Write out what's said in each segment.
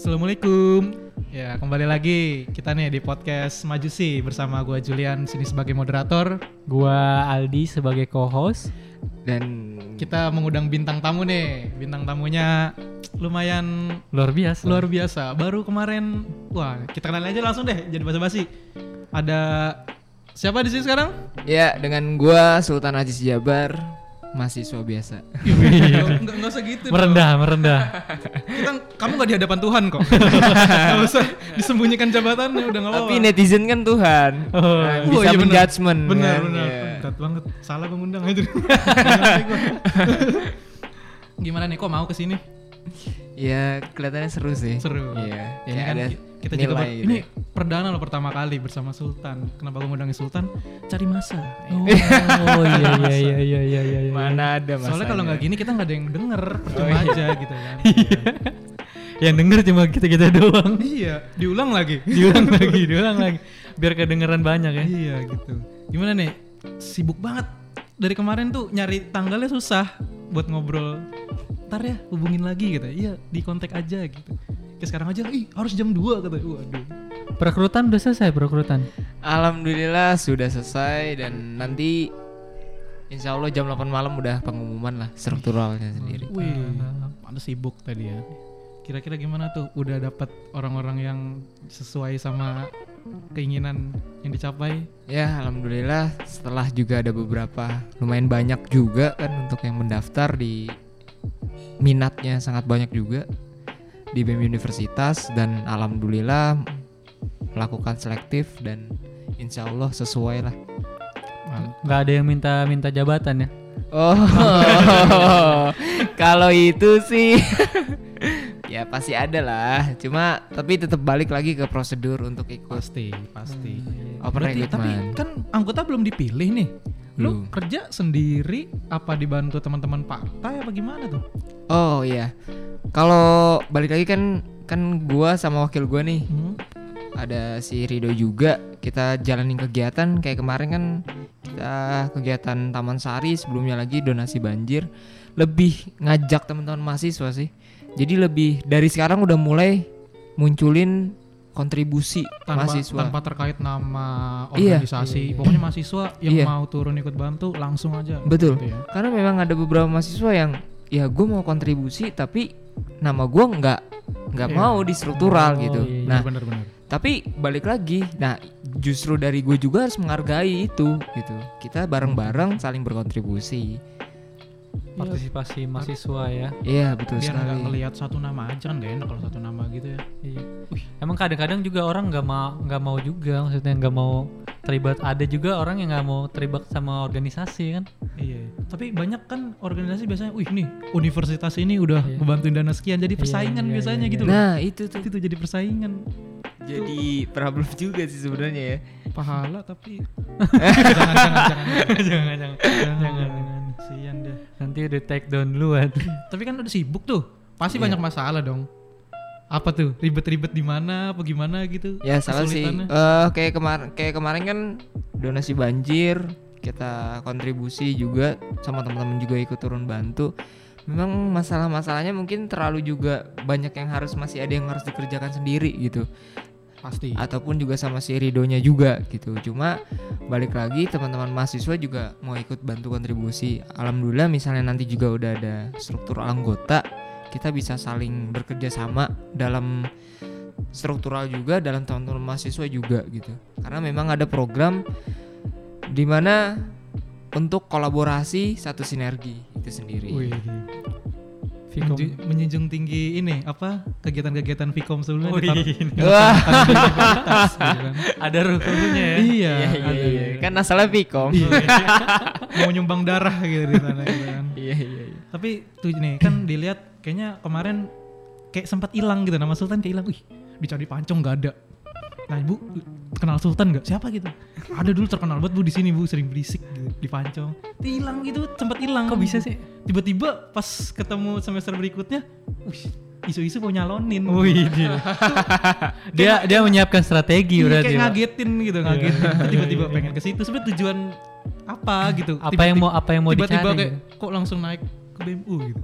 Assalamualaikum. Ya, kembali lagi kita nih di podcast Majusi bersama gua Julian sini sebagai moderator. Gua Aldi sebagai co-host. dan Kita mengundang bintang tamu nih. Bintang tamunya lumayan Luar biasa. luar biasa. Baru kemarin wah, kita kenalin aja langsung deh jadi basa-basi. Ada siapa di sini sekarang? ya dengan gua Sultan Aziz Jabar mahasiswa biasa enggak enggak usah gitu. dong. merendah, merendah. Kita kamu nggak di hadapan Tuhan kok. Enggak usah disembunyikan jabatannya udah enggak apa-apa. tapi netizen kan Tuhan Oh, Nah, Oh, bisa iya bener. menjudgment benar kan? benar Iya. berat banget salah gue ngundang aja gimana nih kok mau ke sini ya kelihatannya seru sih seru iya Ya, ini Kayak kan ada ki- kita juga nilai ber- gitu ini ya. perdana loh pertama kali bersama Sultan kenapa gue ngundangin Sultan cari masa Oh, oh iya iya iya iya iya iya. iya. mana ada mas soalnya kalau nggak gini kita nggak ada yang denger percuma iya. aja gitu kan Yang denger cuma kita-kita doang. iya diulang lagi Diulang lagi, diulang lagi. Biar kedengeran banyak ya. iya gitu gimana nih sibuk banget dari kemarin tuh nyari tanggalnya susah buat ngobrol ntar ya hubungin lagi gitu iya di kontak aja gitu Kayak sekarang aja ih harus jam 2 kata waduh. Perekrutan udah selesai perekrutan. alhamdulillah sudah selesai dan nanti Insya Allah jam 8 malam udah pengumuman lah strukturalnya sendiri. Wih pantas sibuk tadi ya. Kira-kira gimana tuh? Udah dapat orang-orang yang sesuai sama keinginan yang dicapai? Ya alhamdulillah setelah juga ada beberapa lumayan banyak juga kan untuk yang mendaftar di minatnya sangat banyak juga di BEM Universitas dan alhamdulillah melakukan selektif dan insya Allah sesuai lah. Nggak ada yang minta minta jabatan ya. Oh kalau itu sih ya pasti ada lah. Cuma tapi tetap balik lagi ke prosedur untuk ikut pasti pasti open Berarti, tapi kan anggota belum dipilih nih lu Belum. kerja sendiri apa dibantu teman-teman partai apa gimana tuh Oh iya. Kalau balik lagi kan kan gua sama wakil gua nih Hmm? ada si Rido juga kita jalanin kegiatan kayak kemarin kan kita kegiatan Taman Sari sebelumnya lagi donasi banjir lebih ngajak teman-teman mahasiswa sih jadi lebih dari sekarang udah mulai munculin kontribusi tanpa mahasiswa tanpa terkait nama Iya. organisasi pokoknya mahasiswa yang Iya. mau turun ikut bantu langsung aja betul gitu ya. karena memang ada beberapa mahasiswa yang ya gue mau kontribusi tapi nama gue nggak nggak Iya. mau di struktural Oh, gitu iya, iya. nah bener-bener tapi balik lagi nah justru dari gue juga harus menghargai itu gitu kita bareng-bareng saling berkontribusi Iya. partisipasi ya. mahasiswa ya. Iya betul Biar sekali. Biar nggak ngelihat satu nama aja kan gak enak kalau satu nama gitu ya. Iya. Wih. Emang kadang-kadang juga orang nggak mau nggak mau juga maksudnya nggak mau terlibat. Ada juga orang yang nggak mau terlibat sama organisasi kan. Iya. Tapi banyak kan organisasi biasanya, wih nih universitas ini udah iya. dana sekian jadi iya, persaingan iya, iya, biasanya iya, gitu iya. gitu loh. Nah itu tuh. Itu jadi persaingan. Jadi problem juga sih sebenarnya ya. Pahala tapi jangan jangan jangan jangan jangan jangan. jangan. jangan. Sian deh. Nanti udah take down duluan. Tapi kan udah sibuk tuh. Pasti Iya. banyak masalah dong. Apa tuh? Ribet-ribet di mana? Apa gimana gitu? ya salah sih? Eh kayak kemarin kayak kemarin kan donasi banjir kita kontribusi juga sama teman-teman juga ikut turun bantu memang masalah-masalahnya mungkin terlalu juga banyak yang harus masih ada yang harus dikerjakan sendiri gitu Pasti. ataupun juga sama si Ridonya juga gitu. Cuma balik lagi teman-teman mahasiswa juga mau ikut bantu kontribusi. Alhamdulillah misalnya nanti juga udah ada struktur anggota, kita bisa saling bekerja sama dalam struktural juga dalam teman-teman mahasiswa juga gitu. Karena memang ada program di mana untuk kolaborasi satu sinergi itu sendiri. Wih. Menju- menjunjung tinggi ini apa kegiatan-kegiatan Vkom sebelumnya Oh, ditaruh- ini. Wah, kan. Ada rukunnya ya. Iya, iya, iya, ada. iya. kan asalnya Vkom. mau nyumbang darah gitu di sana gitu kan. Iya, iya, iya. Tapi tuh nih kan dilihat kayaknya kemarin kayak sempat hilang gitu nama Sultan kayak hilang. Wih, dicari pancong nggak ada. Nah, Bu, kenal Sultan nggak? Siapa gitu? Ada dulu terkenal banget Bu di sini Bu, sering berisik gitu di pancong. Hilang gitu, sempat hilang. Kok bisa sih? Tiba-tiba pas ketemu semester berikutnya, wih, isu-isu mau nyalonin. Wih, dia. dia dia menyiapkan strategi Iya, berarti. kayak ngagetin gitu, ngagetin. Tiba-tiba pengen ke situ. Sebenarnya tujuan apa gitu? Apa yang mau apa yang mau tiba-tiba dicari? kayak kok langsung naik ke BMU gitu.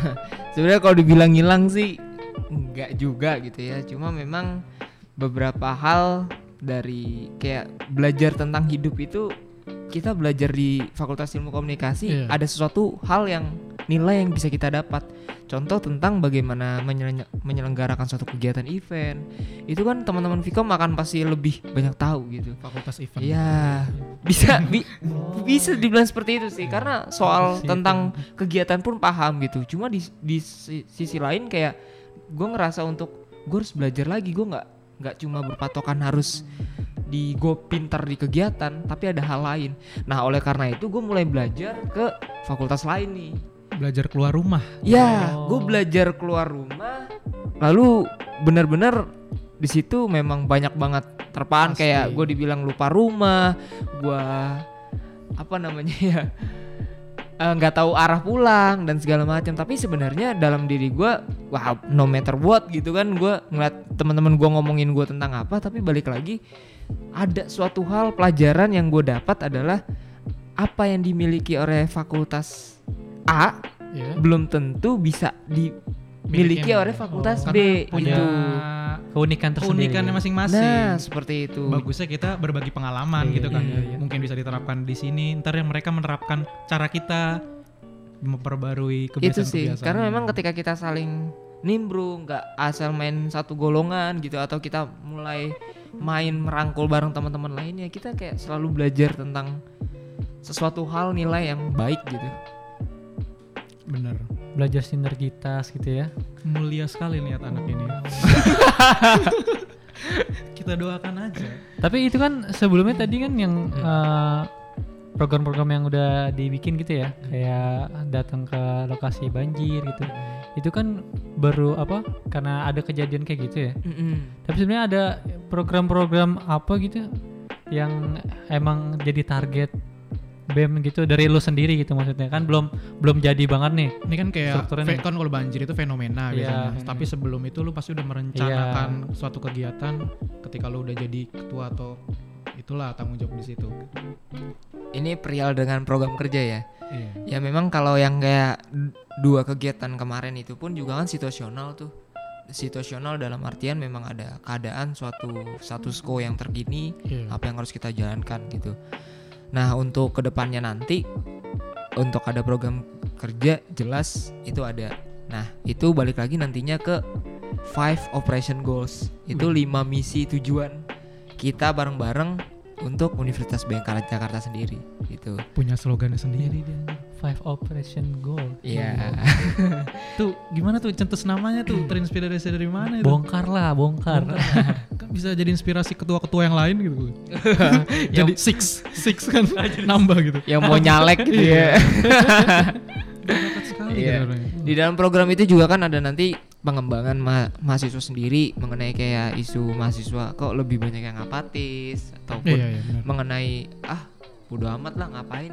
Sebenarnya kalau dibilang hilang sih enggak juga gitu ya cuma memang beberapa hal dari kayak belajar tentang hidup itu kita belajar di Fakultas Ilmu Komunikasi Iya. ada sesuatu hal yang nilai yang bisa kita dapat contoh tentang bagaimana menyeleng- menyelenggarakan suatu kegiatan event itu kan teman-teman Vkom akan pasti lebih banyak tahu gitu Fakultas event. Iya, bisa bi- bisa dibilang seperti itu sih karena soal Sih, tentang kegiatan pun paham gitu. Cuma di di si- sisi lain kayak gue ngerasa untuk gue harus belajar lagi gue nggak nggak cuma berpatokan harus di gue pintar di kegiatan tapi ada hal lain. Nah oleh karena itu gue mulai belajar ke fakultas lain nih. Belajar keluar rumah. Ya, Oh. gue belajar keluar rumah, lalu benar-benar di situ memang banyak banget terpaan kayak gue dibilang lupa rumah, gue apa namanya ya eh, nggak tahu arah pulang dan segala macam. Tapi sebenarnya dalam diri gue, wah no matter what gitu kan, gue ngeliat teman-teman gue ngomongin gue tentang apa, tapi balik lagi ada suatu hal pelajaran yang gue dapat adalah apa yang dimiliki oleh fakultas A Ya. belum tentu bisa dimiliki Miliki oleh fakultas Oh, B punya gitu. Keunikan tersendiri. keunikannya masing-masing. Nah, seperti itu. Bagusnya kita berbagi pengalaman Iya, gitu kan. iya, iya. Mungkin bisa diterapkan di sini. Ntar yang mereka menerapkan cara kita memperbarui Itu kebiasaan-kebiasaan. sih. Karena memang ketika kita saling nimbrung, nggak asal main satu golongan gitu atau kita mulai main merangkul bareng teman-teman lainnya, kita kayak selalu belajar tentang sesuatu hal nilai yang baik gitu. bener. Belajar sinergitas gitu ya. Mulia sekali lihat anak ini. kita doakan aja. Tapi itu kan sebelumnya tadi kan yang eh, program-program yang udah dibikin gitu ya, kayak datang ke lokasi banjir gitu. Itu kan baru apa? Karena ada kejadian kayak gitu ya. Tapi sebenarnya ada program-program apa gitu yang emang jadi target BEM gitu dari lu sendiri gitu maksudnya kan belum belum jadi banget nih. Ini kan kayak Strukturnya kan kalau banjir itu fenomena Iya. biasanya. Tapi sebelum itu lu pasti udah merencanakan Iya. suatu kegiatan ketika lu udah jadi ketua atau itulah tanggung jawab di situ. Ini perihal dengan program kerja ya. Iya. Ya memang kalau yang kayak dua kegiatan kemarin itu pun juga kan situasional tuh. Situasional dalam artian memang ada keadaan suatu status quo yang terkini, Iya. apa yang harus kita jalankan gitu. Nah untuk ke depannya nanti untuk ada program kerja jelas itu ada. Nah itu balik lagi nantinya ke five operation goals. Itu lima misi tujuan. Kita bareng-bareng untuk Universitas Bengkala Jakarta sendiri gitu. Punya slogannya sendiri dia. Five Operation Goal. Iya. Tuh gimana tuh centus namanya tuh terinspirasi dari mana itu? Bongkar lah, bongkar. kan bisa jadi inspirasi ketua-ketua yang lain gitu. jadi six, six kan nambah gitu. yang mau nyalek gitu ya. Iya. gitu orangnya. Di dalam program itu juga kan ada nanti pengembangan ma- mahasiswa sendiri mengenai kayak isu mahasiswa kok lebih banyak yang apatis ataupun Iya, iya, mengenai ah bodo amat lah ngapain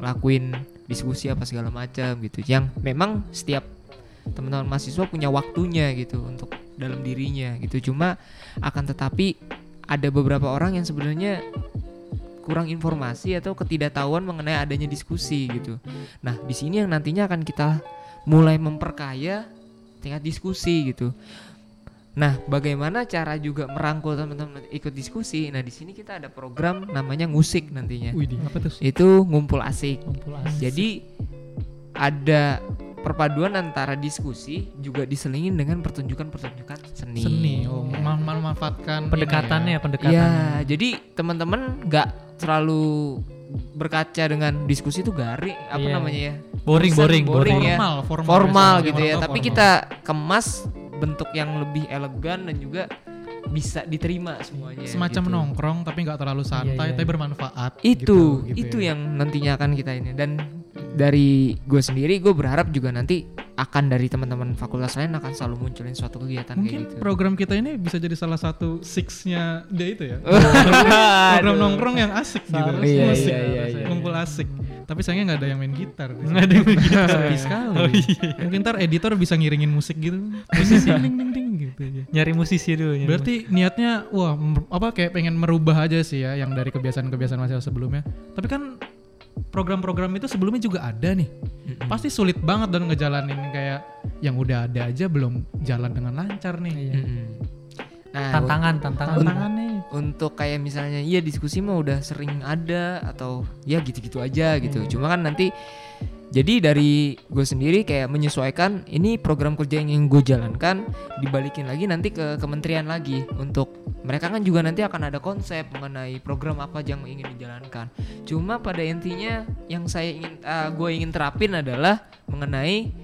lakuin diskusi apa segala macam gitu. Yang memang setiap teman-teman mahasiswa punya waktunya gitu untuk dalam dirinya gitu. Cuma akan tetapi ada beberapa orang yang sebenarnya kurang informasi atau ketidaktahuan mengenai adanya diskusi gitu. Nah, di sini yang nantinya akan kita mulai memperkaya tingkat diskusi gitu. Nah, bagaimana cara juga merangkul teman-teman ikut diskusi? Nah, di sini kita ada program namanya ngusik nantinya. Wih, apa tuh? Itu ngumpul asik. Kumpul asik. Jadi ada perpaduan antara diskusi juga diselingin dengan pertunjukan-pertunjukan seni. Seni, oh, Ya. memanfaatkan ini pendekatannya, ya. pendekatannya. Ya, jadi teman-teman nggak terlalu berkaca dengan diskusi itu garing apa Iya. namanya ya Boring, boring, boring boring. ya. formal, formal, formal biasanya. gitu ya tapi formal. kita kemas bentuk yang lebih elegan dan juga bisa diterima semuanya semacam gitu. nongkrong tapi nggak terlalu santai iya, tapi iya. bermanfaat itu gitu, gitu itu ya. yang nantinya akan kita ini dan dari gue sendiri gue berharap juga nanti akan dari teman-teman fakultas lain akan selalu munculin suatu kegiatan mungkin kayak gitu program kita ini bisa jadi salah satu six-nya dia itu ya program nongkrong yang asik gitu. Iya, Musik, iya, iya, iya. ngumpul asik tapi sayangnya nggak ada yang main gitar Nggak ada yang main gitar. sepi sekali Oh, iya. mungkin ntar editor bisa ngiringin musik gitu musisi ding ding ding gitu aja Nyari musisi dulu. nyari Berarti niatnya wah apa kayak pengen merubah aja sih ya yang dari kebiasaan-kebiasaan mahasiswa sebelumnya. Tapi kan program-program itu sebelumnya juga ada nih. Mm-mm. Pasti sulit banget dong ngejalanin kayak yang udah ada aja belum jalan dengan lancar nih. Mm-mm. Nah, tantangan tantangan Tantangannya untuk kayak misalnya iya diskusi mah udah sering ada atau ya gitu-gitu aja gitu. Hmm. Cuma kan nanti jadi dari gue sendiri kayak menyesuaikan ini program kerja yang ingin gue jalankan dibalikin lagi nanti ke kementerian lagi untuk mereka kan juga nanti akan ada konsep mengenai program apa yang ingin dijalankan. Cuma pada intinya yang saya ingin gue ingin terapin adalah mengenai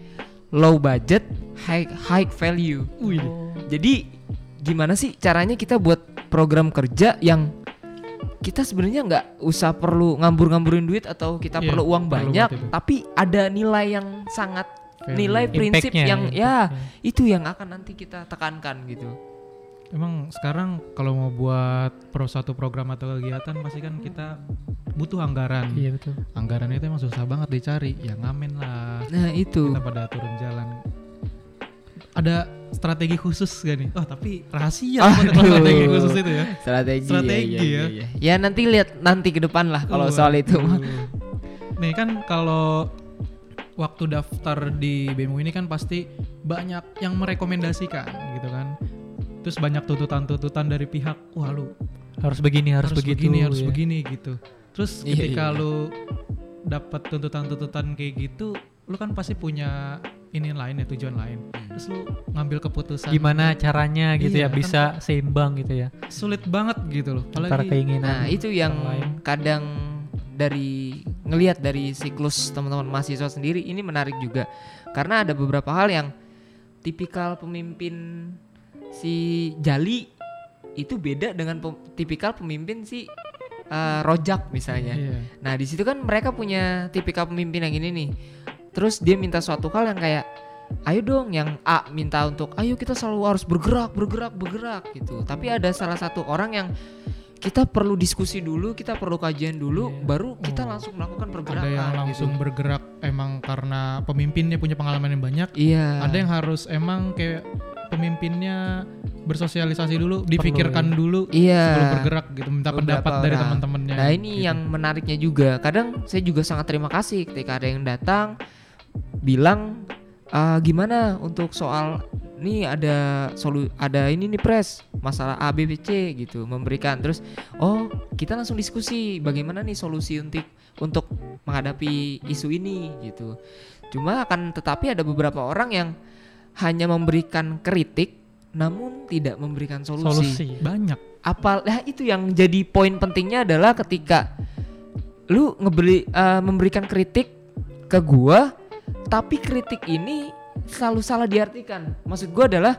low budget high high value. Wih. Jadi gimana sih caranya kita buat program kerja yang kita sebenarnya nggak usah perlu ngambur-ngamburin duit atau kita Iya, perlu uang perlu banyak, tapi ada nilai yang sangat value. nilai prinsip Impact-nya, yang ya impact-nya. itu yang akan nanti kita tekankan gitu. Emang sekarang kalau mau buat pro satu program atau kegiatan pasti kan kita butuh anggaran. iya betul Anggaran itu emang susah banget dicari. Ya ngamen lah. Nah itu Kita pada turun jalan. Ada strategi khusus gak nih? Oh tapi rahasia Aduh. strategi khusus itu ya. strategi, Strategi ya, ya. ya. Ya nanti lihat nanti ke depan lah kalau soal itu. Waduh. Nih kan kalau waktu daftar di BEMU ini kan pasti banyak yang merekomendasikan gitu kan. Terus banyak tuntutan-tuntutan dari pihak, wah lu harus begini harus, harus, begitu begini, harus ya. begini gitu. Terus Iya, ketika iya. lu dapat tuntutan-tuntutan kayak gitu, lu kan pasti punya ini lain ya tujuan lain. Terus lu ngambil keputusan gimana caranya gitu Iya, ya kan- bisa seimbang gitu ya sulit banget gitu loh. antara Apalagi keinginan Nah itu yang lain. kadang dari ngelihat dari siklus teman-teman mahasiswa sendiri ini menarik juga karena ada beberapa hal yang tipikal pemimpin si Jali itu beda dengan pem- tipikal pemimpin si uh, Rojak misalnya. Iya. Nah di situ kan mereka punya tipikal pemimpin yang ini nih. Terus dia minta suatu hal yang kayak, ayo dong yang A minta untuk, ayo kita selalu harus bergerak, bergerak, bergerak gitu. Tapi ada salah satu orang yang kita perlu diskusi dulu, kita perlu kajian dulu, Iya. baru kita Oh. langsung melakukan pergerakan. Ada yang langsung gitu. bergerak emang karena pemimpinnya punya pengalaman yang banyak. Iya. Ada yang harus emang kayak pemimpinnya bersosialisasi dulu, dipikirkan dulu Iya. sebelum bergerak gitu, minta Beberapa pendapat dari orang. teman-temannya. Nah ini gitu. yang menariknya juga. Kadang saya juga sangat terima kasih ketika ada yang datang bilang "Ah, gimana untuk soal ini ada solu ada ini nih pres masalah A B B C gitu memberikan terus oh kita langsung diskusi bagaimana nih solusi untuk untuk menghadapi isu ini gitu. Cuma akan tetapi ada beberapa orang yang hanya memberikan kritik namun tidak memberikan solusi banyak. apa nah itu yang jadi poin pentingnya adalah ketika lu ngebeli eh, memberikan kritik ke gua tapi kritik ini selalu salah diartikan maksud gua adalah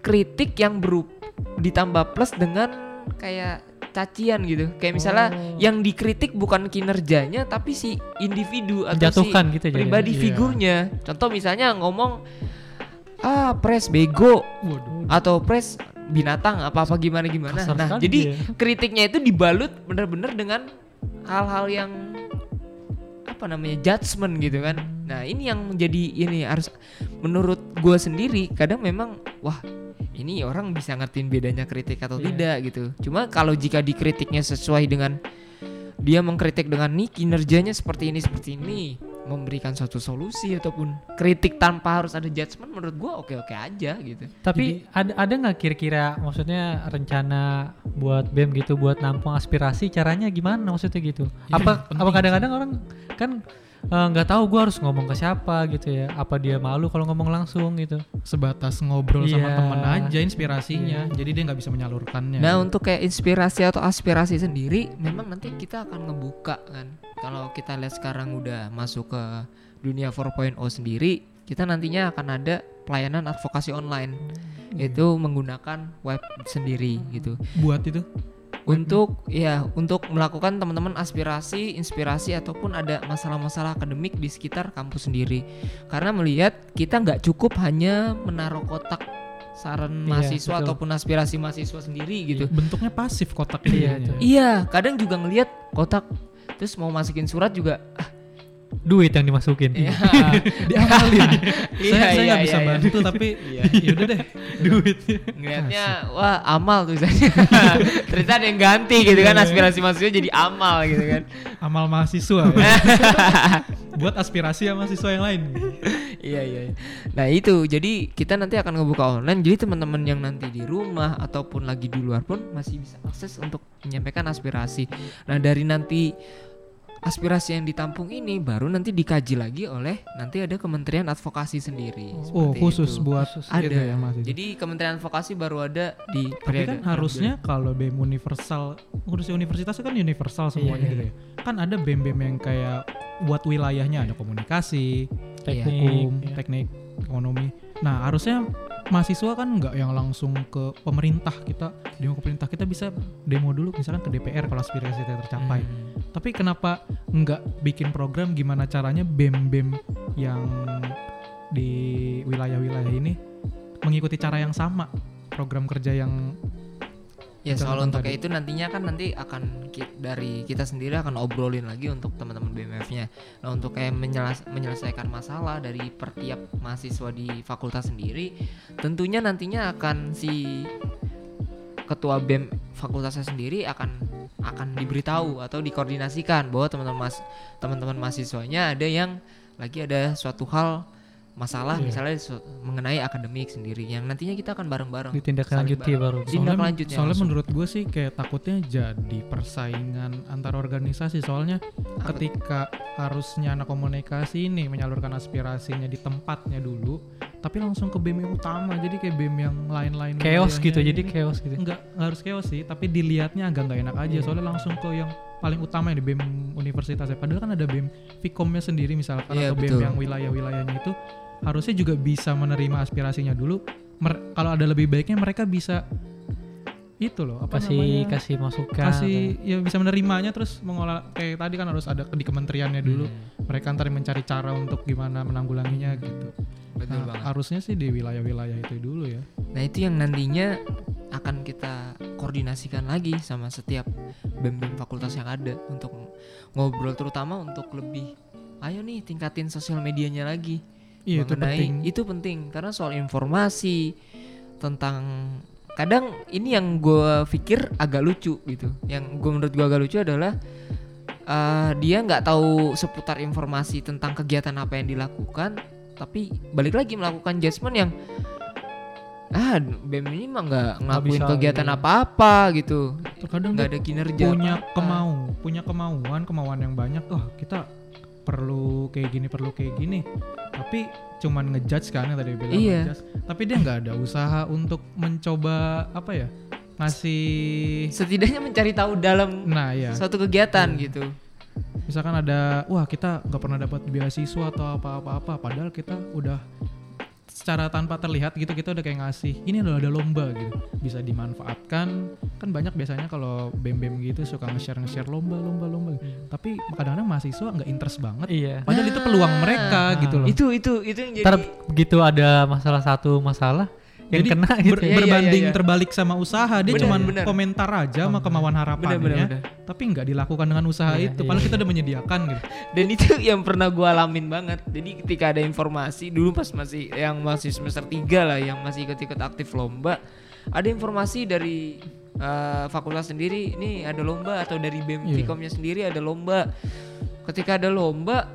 kritik yang berup ditambah plus dengan kayak cacian gitu kayak misalnya Oh. yang dikritik bukan kinerjanya tapi si individu atau si menjatuhkan gitu jadi pribadi Iya. figurnya contoh misalnya ngomong ah pres bego Waduh. atau pres binatang apa apa gimana gimana. Kasar Nah, jadi dia. kritiknya itu dibalut bener-bener dengan hal-hal yang apa namanya judgement gitu kan. Nah, ini yang menjadi ini harus menurut gue sendiri kadang memang wah ini orang bisa ngertiin bedanya kritik atau Iya. tidak gitu. Cuma kalau jika dikritiknya sesuai dengan dia mengkritik dengan nih kinerjanya seperti ini seperti ini memberikan suatu solusi ataupun kritik tanpa harus ada judgement menurut gua oke-oke aja gitu. Tapi ada ada nggak kira-kira maksudnya rencana buat BEM gitu buat nampung aspirasi caranya gimana maksudnya gitu? Iya, apa apa kadang-kadang orang kan eh, nggak tahu gue harus ngomong ke siapa gitu ya? Apa dia malu kalau ngomong langsung gitu? Sebatas ngobrol sama Iya. temen aja inspirasinya. Jadi dia nggak bisa menyalurkannya. Nah untuk kayak inspirasi atau aspirasi sendiri memang nanti kita akan ngebuka kan Kalau kita lihat sekarang udah masuk ke dunia 4.0 sendiri Kita nantinya akan ada pelayanan advokasi online Itu menggunakan web sendiri gitu buat itu Untuk ya untuk melakukan teman-teman aspirasi, inspirasi ataupun ada masalah-masalah akademik di sekitar kampus sendiri Karena melihat kita nggak cukup hanya menaruh kotak saran Iya, mahasiswa betul. ataupun aspirasi mahasiswa sendiri gitu bentuknya pasif kotak Iya. Iya, kadang juga ngelihat kotak terus mau masukin surat juga ah duit yang dimasukin. Iya. Diamalin. Iya, saya saya iya, nggak bisa iya, iya. bantu tapi Iya. ya udah deh duit. Ngeliatnya wah amal tulisannya. Ternyata ada yang ganti gitu kan aspirasi mahasiswa jadi amal gitu kan. Amal mahasiswa ya. buat aspirasi ya mahasiswa yang lain. iya iya. iya. Nah itu jadi kita nanti akan ngebuka online. Jadi teman-teman yang nanti di rumah ataupun lagi di luar pun masih bisa akses untuk menyampaikan aspirasi. Nah dari nanti aspirasi yang ditampung ini baru nanti dikaji lagi oleh nanti ada Kementerian Advokasi sendiri. Oh khusus itu. buat ada itu ya mahasiswa. Jadi Kementerian Advokasi baru ada di Tapi kan harusnya kalau BEM universal, ngurusnya universitas itu kan universal semuanya Iya, gitu ya. Kan ada BEM-BEM yang kayak buat wilayahnya ada komunikasi, Teknik. hukum, ya. teknik, ekonomi. Nah harusnya mahasiswa kan nggak yang langsung ke pemerintah kita demo ke pemerintah kita bisa demo dulu misalkan ke DPR kalau aspirasi kita tercapai. Hmm. Tapi kenapa nggak bikin program gimana caranya BEM-BEM yang di wilayah-wilayah ini mengikuti cara yang sama program kerja yang Ya soal untuk tadi. itu nantinya kan nanti akan ki- dari kita sendiri akan obrolin lagi untuk teman-teman BMF-nya. Nah untuk kayak menyelas- menyelesaikan masalah dari per tiap mahasiswa di fakultas sendiri, tentunya nantinya akan si ketua BEM fakultasnya sendiri akan akan diberitahu atau dikoordinasikan bahwa teman-teman mas teman-teman mahasiswanya ada yang lagi ada suatu hal masalah Iya. misalnya mengenai akademik sendiri yang nantinya kita akan bareng-bareng Ditindaklanjuti baru. Tindak soalnya, lanjutnya soalnya langsung. menurut gue sih kayak takutnya jadi persaingan antar organisasi soalnya Apa ketika harusnya anak komunikasi ini menyalurkan aspirasinya di tempatnya dulu tapi langsung ke BEM yang utama jadi kayak BEM yang lain-lain Chaos wilayahnya gitu, jadi chaos gitu. enggak nggak harus chaos sih tapi dilihatnya agak nggak enak aja. Soalnya langsung ke yang paling utama yang di BEM universitasnya. Padahal kan ada BEM Vkomnya sendiri misalkan Iya, atau BEM yang wilayah-wilayahnya itu harusnya juga bisa menerima aspirasinya dulu. Mer- kalau ada lebih baiknya mereka bisa itu loh apa Kasih namanya? kasih masukan. kasih ya bisa menerimanya terus mengolah kayak tadi kan harus ada di kementeriannya dulu. Hmm, mereka ntar mencari cara untuk gimana menanggulanginya gitu. Betul Nah, banget. harusnya sih di wilayah-wilayah itu dulu ya. Nah itu yang nantinya akan kita koordinasikan lagi sama setiap bem-bem fakultas yang ada untuk ngobrol terutama untuk lebih ayo nih tingkatin sosial medianya lagi iya itu mengenai penting. itu penting karena soal informasi tentang kadang ini yang gue pikir agak lucu gitu yang gue menurut gue agak lucu adalah eh, dia nggak tahu seputar informasi tentang kegiatan apa yang dilakukan tapi balik lagi melakukan judgement yang ah BEM ini mah nggak ngelakuin bisa, kegiatan iya. apa-apa gitu terkadang nggak ada kinerja punya apa-apa. kemau punya kemauan kemauan yang banyak oh kita perlu kayak gini perlu kayak gini tapi cuman ngejudge kan yang tadi bilang Iya. ngejudge. tapi dia nggak ada usaha untuk mencoba apa ya ngasih setidaknya mencari tahu dalam nah ya suatu kegiatan gitu misalkan ada wah kita nggak pernah dapat beasiswa atau apa-apa-apa padahal kita udah secara tanpa terlihat gitu kita udah kayak ngasih ini adalah ada lomba gitu. Bisa dimanfaatkan. Kan banyak biasanya kalau bem-bem gitu suka nge-share nge-share lomba lomba. Lomba tapi kadang-kadang mahasiswa nggak interest banget. Iya. padahal itu peluang mereka Nah, gitu loh. Itu itu itu yang jadi Ntar begitu ada masalah satu masalah yang Jadi kena gitu. ber- Iya, iya, berbanding iya. terbalik sama usaha dia Bener, cuman bener. komentar aja sama kemauan harapannya bener-bener tapi nggak dilakukan dengan usaha Iya, itu iya, padahal kita udah menyediakan gitu dan itu yang pernah gua alamin banget jadi ketika ada informasi dulu pas masih yang masih semester 3 lah yang masih ikut-ikut aktif lomba ada informasi dari eh, fakultas sendiri ini ada lomba atau dari BEM. Vkomnya sendiri ada lomba ketika ada lomba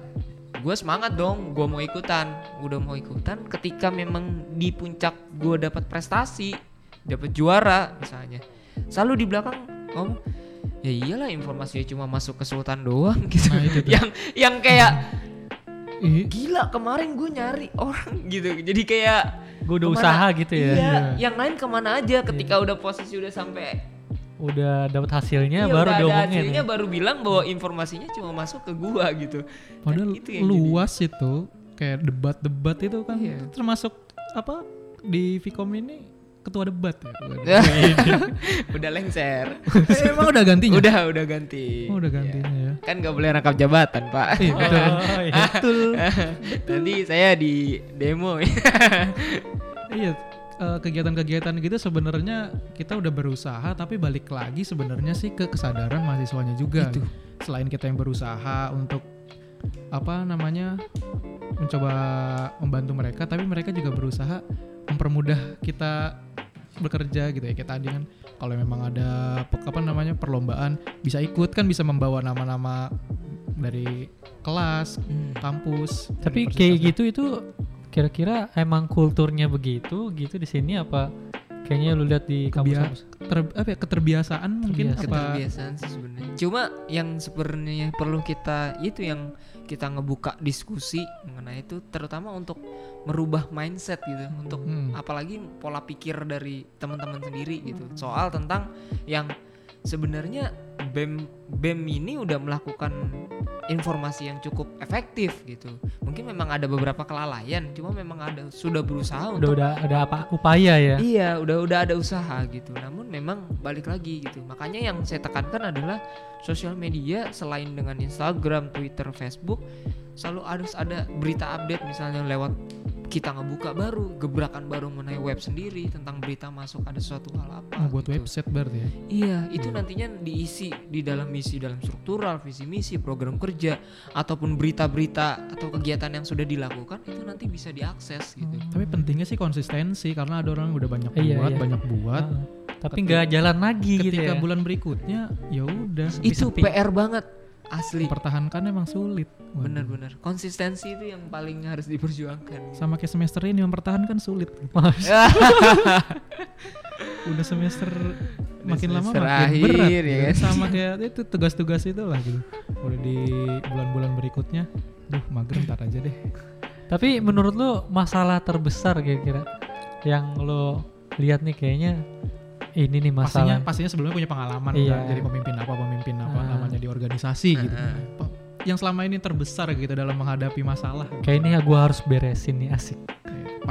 gue semangat dong gue mau ikutan Gua udah mau ikutan ketika memang di puncak gue dapat prestasi dapat juara misalnya selalu di belakang ngomong ya iyalah informasinya cuma masuk ke sultan doang gitu Nah, itu tuh. yang yang kayak gila kemarin gue nyari orang gitu jadi kayak Gue udah kemana- usaha gitu ya. iya, Iya. yang lain ke mana aja ketika udah posisi udah sampai Udah dapat hasilnya iya, baru udah diomongin. hasilnya ya. baru bilang bahwa informasinya cuma masuk ke gua gitu Padahal itu yang luas itu kayak debat-debat itu kan Iya. termasuk apa di Vkom ini ketua debat ya. udah lengser Eh, Emang udah gantinya? udah udah ganti Oh, udah gantinya ya. kan nggak boleh rangkap jabatan pak Iya, betul. Oh, iya. betul. nanti saya di demo iya, eh, kegiatan-kegiatan gitu sebenarnya kita udah berusaha tapi balik lagi sebenarnya sih ke kesadaran mahasiswanya juga. Itu. Selain kita yang berusaha untuk apa namanya mencoba membantu mereka tapi mereka juga berusaha mempermudah kita bekerja gitu ya kayak tadi kan kalau memang ada apa namanya perlombaan bisa ikut kan bisa membawa nama-nama dari kelas kampus Tapi kayak gitu itu kira-kira emang kulturnya begitu gitu di sini apa kayaknya lu lihat di Kebia- kampus-kampus? Ter- apa ya, keterbiasaan mungkin apa? Keterbiasaan sih sebenarnya. Cuma yang sebenarnya perlu kita itu yang kita ngebuka diskusi mengenai itu terutama untuk merubah mindset gitu. Untuk Hmm. apalagi pola pikir dari teman-teman sendiri gitu. Soal tentang yang sebenarnya BEM BEM ini udah melakukan informasi yang cukup efektif gitu mungkin memang ada beberapa kelalaian cuma memang ada sudah berusaha Udah untuk udah ada apa upaya ya? Iya, udah udah ada usaha gitu. Namun memang balik lagi gitu. Makanya yang saya tekankan adalah sosial media selain dengan Instagram, Twitter, Facebook selalu harus ada berita update misalnya lewat kita ngebuka baru gebrakan baru mengenai web sendiri tentang berita masuk ada suatu hal apa mau buat gitu. website berarti ya Iya, itu nantinya diisi di dalam misi dalam struktural, visi misi, program kerja ataupun berita-berita atau kegiatan yang sudah dilakukan itu nanti bisa diakses gitu. tapi pentingnya sih konsistensi karena ada orang udah banyak Iya, buat iya. banyak buat Heeh. Tapi nggak jalan lagi gitu ketika ya. bulan berikutnya ya udah Itu. PR banget asli. pertahankan emang sulit. Bener-bener konsistensi itu yang paling harus diperjuangkan. sama kayak semester ini mempertahankan sulit Mas, udah semester makin lama semester makin akhir, berat ya gitu. kan? sama kayak itu tugas-tugas itu lah gitu udah di bulan-bulan berikutnya duh mager ntar aja deh Tapi menurut lu masalah terbesar kira-kira yang lo lihat nih kayaknya ini nih pastinya masalah. pastinya sebelumnya punya pengalaman Iya. kan, jadi pemimpin apa pemimpin apa Ah. namanya di organisasi gitu Ah. Pa- yang selama ini terbesar gitu dalam menghadapi masalah Kayak ini ya gue harus beresin nih asik.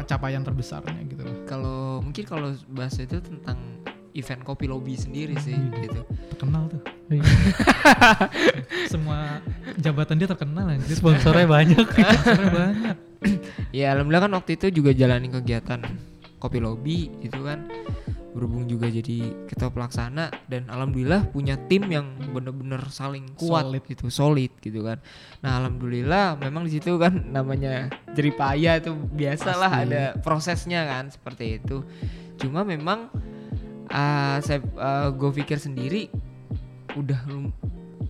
Capaian terbesarnya gitu loh Kalau mungkin kalau bahasa itu tentang event kopi lobby sendiri sih Hmm. gitu. terkenal tuh Iya. semua jabatan dia terkenal anjir Sponsornya banyak. Sponsornya banyak Ya alhamdulillah kan waktu itu juga jalanin kegiatan kopi lobby itu kan berhubung juga jadi ketua pelaksana dan alhamdulillah punya tim yang bener-bener saling kuat Solid. gitu solid gitu kan nah alhamdulillah memang di situ kan namanya jeripaya itu biasalah Pasti. ada prosesnya kan seperti itu cuma memang ah, saya gue pikir sendiri udah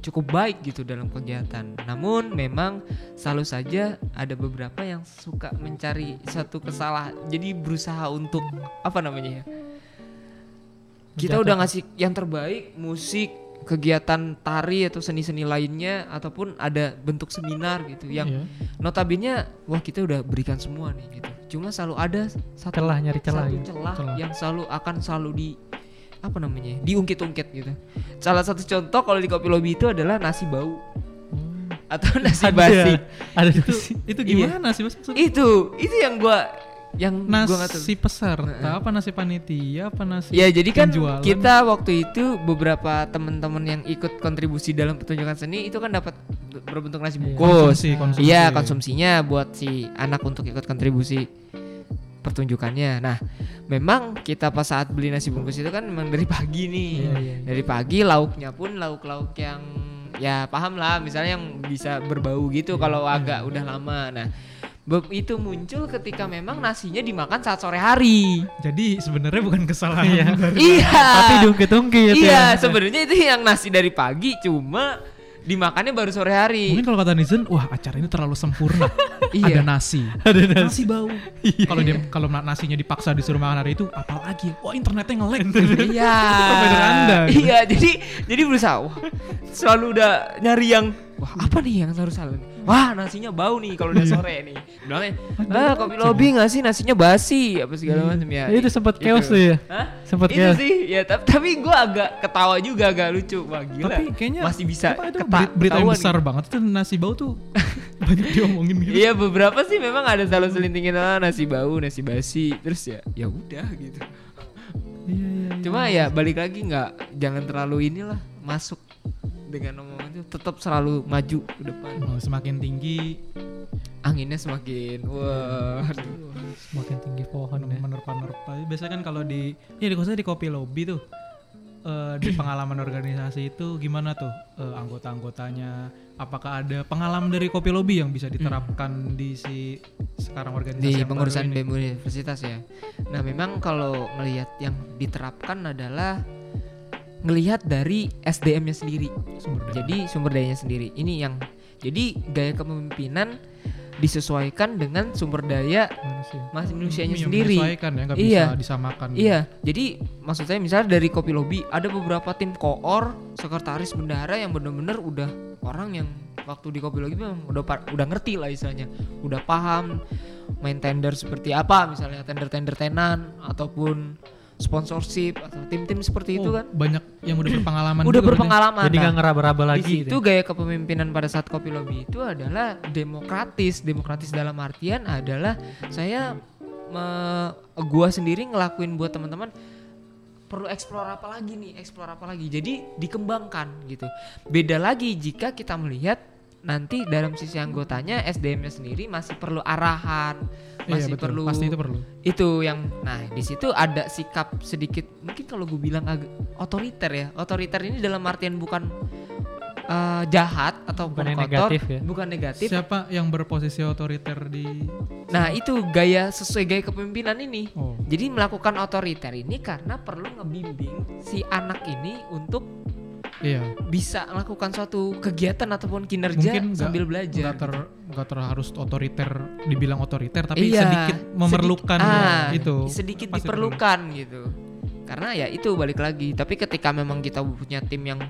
cukup baik gitu dalam kegiatan namun memang selalu saja ada beberapa yang suka mencari satu kesalahan jadi berusaha untuk apa namanya ya kita udah ngasih yang terbaik musik kegiatan tari atau seni-seni lainnya ataupun ada bentuk seminar gitu yang Iya. notabene wah kita udah berikan semua nih gitu cuma selalu ada satu celah nyari celah satu gitu. celah, Celah. yang selalu akan selalu di apa namanya diungkit-ungkit gitu salah satu contoh kalau di kopi lobby itu adalah nasi bau atau nasi Ada, basi Ada itu itu. Iya. gimana sih mas Maksudnya itu itu yang gua yang gua nggak tahu. nasi peserta apa nasi panitia apa nasi Ya jadi kan penjualan? kita waktu itu beberapa teman-teman yang ikut kontribusi dalam pertunjukan seni itu kan dapat berbentuk nasi Iya. bungkus. konsumsi, konsumsi. Iya konsumsinya buat si anak untuk ikut kontribusi pertunjukannya. Nah memang kita pas saat beli nasi bungkus itu kan memang dari pagi nih. Iya, iya, iya. Dari pagi lauknya pun lauk-lauk yang ya paham lah misalnya yang bisa berbau gitu kalau agak udah lama. Nah itu muncul ketika memang nasinya dimakan saat sore hari. jadi sebenarnya bukan kesalahan Iya. Iya. Tapi diungkit-ungkit Iya, ya. sebenarnya itu yang nasi dari pagi cuma dimakannya baru sore hari. mungkin kalau kata netizen wah acara ini terlalu sempurna. Iya. ada nasi. Ada nasi. Bau. Kalau dia kalau na- nasinya dipaksa disuruh makan hari itu apalagi? Wah internetnya ngelek Iya. Provider Anda, gitu. Iya, jadi jadi berusaha. Wah, selalu udah nyari yang wah apa nih yang harus salah nih? Wah, nasinya bau nih kalau udah sore nih. Bilangnya, "Ah, kopi lobby nggak sih nasinya basi?" apa segala macam ya. Itu sempat Gitu. chaos tuh ya. Sempat itu chaos. sih, ya tapi, tapi gue agak ketawa juga agak lucu. Wah, gila. tapi kayaknya masih bisa apa itu keta- beri- berita yang besar banget itu nasi bau tuh banyak diomongin gitu Iya beberapa sih memang ada selalu selintingin ah, nasi bau, nasi basi, terus ya ya udah gitu. iya iya iya. Cuma ya balik lagi nggak jangan terlalu inilah masuk dengan omongan itu tetap selalu maju ke depan. Mau semakin tinggi Anginnya semakin wah. Semakin tinggi pohon ya. menerpa-nerpa biasanya kan kalau di ya di khususnya di kopi lobby tuh eh, di pengalaman organisasi itu gimana tuh eh, anggota-anggotanya? Apakah ada pengalaman dari kopi lobby yang bisa diterapkan di si sekarang organisasi di pengurusan? BEM universitas ya. Nah, memang kalau ngelihat yang diterapkan adalah ngelihat dari SDM-nya sendiri. Sumber daya. Jadi sumber dayanya sendiri. Ini yang jadi gaya kepemimpinan disesuaikan dengan sumber daya manusia. masing manusianya Iya, sendiri. ya, Iya. bisa disamakan. Iya, jadi maksud saya misalnya dari kopi lobby ada beberapa tim koor, sekretaris bendahara yang bener-bener udah orang yang waktu di kopi lobby memang udah udah ngerti lah istilahnya, udah paham main tender seperti apa misalnya tender-tender tenan ataupun sponsorship atau tim-tim seperti itu Oh, kan banyak yang udah berpengalaman udah berarti. berpengalaman. Jadi Nah, nggak ngeraba-raba di lagi situ gitu. gaya kepemimpinan pada saat kopi lobby itu adalah demokratis. Demokratis dalam artian adalah saya me- gua sendiri ngelakuin buat teman-teman perlu explore apa lagi nih, explore apa lagi. Jadi dikembangkan gitu. Beda lagi jika kita melihat nanti dalam sisi anggotanya SDM-nya sendiri masih perlu arahan, Iya, masih betul. perlu Pasti itu perlu. itu yang nah di situ ada sikap sedikit mungkin kalau gue bilang agak otoriter ya otoriter ini dalam artian bukan eh, jahat atau Bukan yang kotor negatif ya. bukan negatif Siapa yang berposisi otoriter di nah itu gaya sesuai gaya kepemimpinan ini Oh. jadi melakukan otoriter ini karena perlu ngebimbing si anak ini untuk Iya. bisa melakukan suatu kegiatan ataupun kinerja Mungkin sambil belajar. Nggak ter nggak ter harus otoriter dibilang otoriter tapi Iya, sedikit memerlukan sedikit- ah, itu. sedikit Pasti diperlukan gitu. Karena ya itu balik lagi tapi ketika memang kita punya tim yang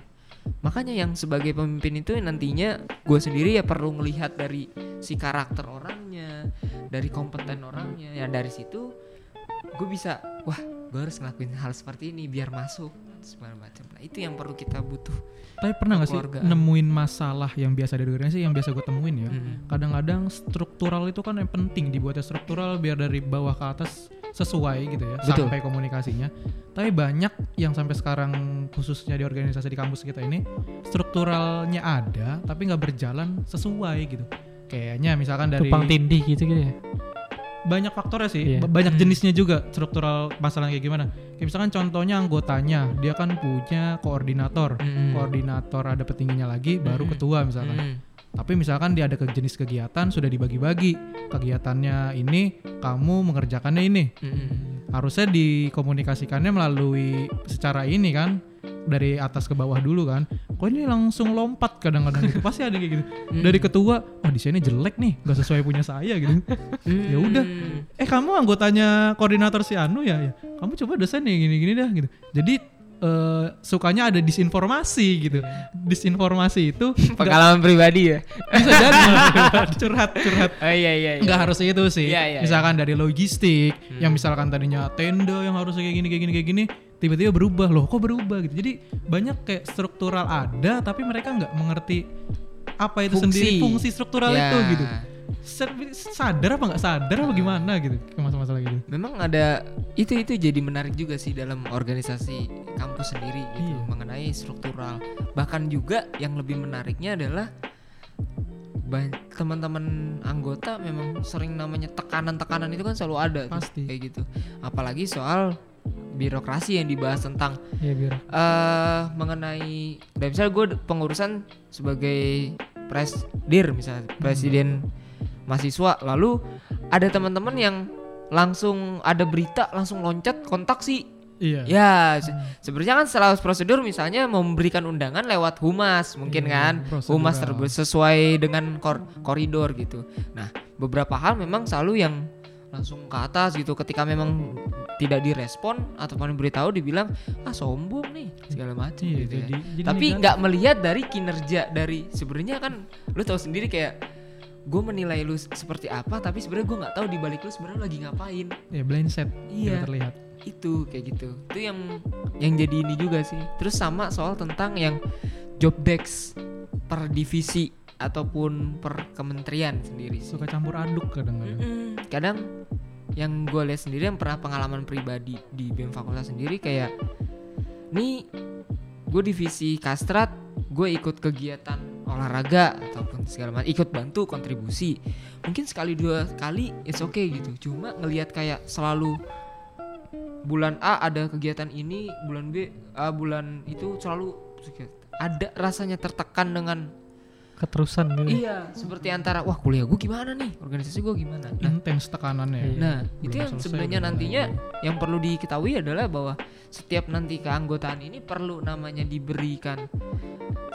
makanya yang sebagai pemimpin itu nantinya gue sendiri ya perlu melihat dari si karakter orangnya dari kompeten orangnya. Ya dari situ gue bisa wah gue harus ngelakuin hal seperti ini biar masuk segala macam nah itu yang perlu kita butuh Tapi pernah nggak sih nemuin masalah yang biasa di organisasi yang biasa gue temuin ya? Mm. Kadang-kadang struktural itu kan yang penting dibuatnya struktural biar dari bawah ke atas sesuai gitu ya Betul. sampai komunikasinya. Tapi banyak yang sampai sekarang khususnya di organisasi di kampus kita ini strukturalnya ada tapi nggak berjalan sesuai gitu. Kayaknya misalkan dari Tupang tindih gitu gitu ya. Banyak faktornya sih, ba- banyak Hmm. jenisnya juga struktural masalah kayak gimana. Kayak misalkan contohnya anggotanya, dia kan punya koordinator, Mm. koordinator ada petingginya lagi, baru Mm. ketua misalkan. Mm. Tapi misalkan dia ada ke jenis kegiatan sudah dibagi-bagi, kegiatannya ini kamu mengerjakannya ini, Mm. harusnya dikomunikasikannya melalui secara ini kan dari atas ke bawah dulu kan. Kok ini langsung lompat kadang-kadang gitu. Pasti ada kayak gitu. Dari ketua, wah desainnya jelek nih, gak sesuai punya saya gitu. Ya udah. Eh kamu anggotanya koordinator si Anu ya, ya. kamu coba desain nih gini-gini dah gitu. Jadi eh, sukanya ada disinformasi gitu. Disinformasi itu nggak- pengalaman pribadi ya bisa jadi curhat curhat. oh iya iya, iya. Nggak harus itu sih. Iya, iya, misalkan dari logistik, Hmm. yang misalkan tadinya tenda yang harus kayak gini kayak gini kayak gini, tiba-tiba berubah loh. Kok berubah gitu. Jadi banyak kayak struktural ada, tapi mereka nggak mengerti apa itu Fungsi. sendiri fungsi struktural Ya. itu gitu. Sadar apa nggak sadar apa gimana gitu masalah-masalah gitu. Memang ada itu itu jadi menarik juga sih dalam organisasi kampus sendiri gitu Iya. mengenai struktural. Bahkan juga yang lebih menariknya adalah teman-teman anggota memang sering namanya tekanan-tekanan itu kan selalu ada tuh, Pasti. kayak gitu. Apalagi soal birokrasi yang dibahas tentang Iya biar. eh mengenai dan misalnya gue pengurusan sebagai presdir misalnya presiden mahasiswa lalu ada teman-teman yang langsung ada berita langsung loncat kontak sih Iya. ya se- sebenarnya kan setelah prosedur misalnya memberikan undangan lewat humas mungkin Iya, kan humas prosedural. terbe- sesuai dengan kor- koridor gitu nah beberapa hal memang selalu yang langsung ke atas gitu ketika memang tidak direspon ataupun diberitahu dibilang ah sombong nih segala macam Iya, gitu ya. jadi, jadi tapi nggak melihat dari kinerja dari sebenarnya kan lu tahu sendiri kayak gue menilai lu seperti apa tapi sebenarnya gue nggak tahu di balik lu sebenarnya lagi ngapain ya blind set Iya. terlihat. itu kayak gitu itu yang yang jadi ini juga sih terus sama soal tentang yang job desk per divisi ataupun per kementerian sendiri sih Suka campur aduk kadang-kadang. Mm-mm. kadang yang gue lihat sendiri yang pernah pengalaman pribadi di BEM fakultas sendiri kayak nih gue divisi kastrat gue ikut kegiatan olahraga ataupun segala macam ikut bantu kontribusi mungkin sekali dua kali it's okay gitu cuma ngelihat kayak selalu bulan A ada kegiatan ini bulan B ah, bulan itu selalu ada rasanya tertekan dengan keterusan gitu iya seperti antara wah kuliah gue gimana nih organisasi gue gimana nah, intens tekanannya Iya. nah Belum itu yang sebenarnya udah nantinya yang perlu diketahui adalah bahwa setiap nanti keanggotaan ini perlu namanya diberikan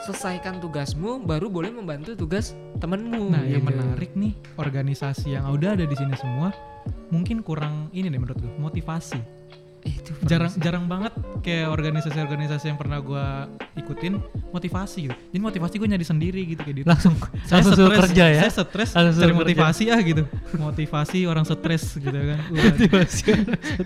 selesaikan tugasmu baru boleh membantu tugas temenmu Nah, yang gitu. menarik nih organisasi yang udah ada di sini semua mungkin kurang ini deh menurut gue motivasi. Itu Jarang sih. jarang banget kayak organisasi-organisasi yang pernah gua ikutin motivasi gitu. Jadi motivasi gue nyari sendiri gitu kayak gitu. langsung Saya langsung suruh stres, kerja ya Saya stres Langsung suruh cari kerja. motivasi ah gitu. Motivasi orang stres gitu kan. Wah,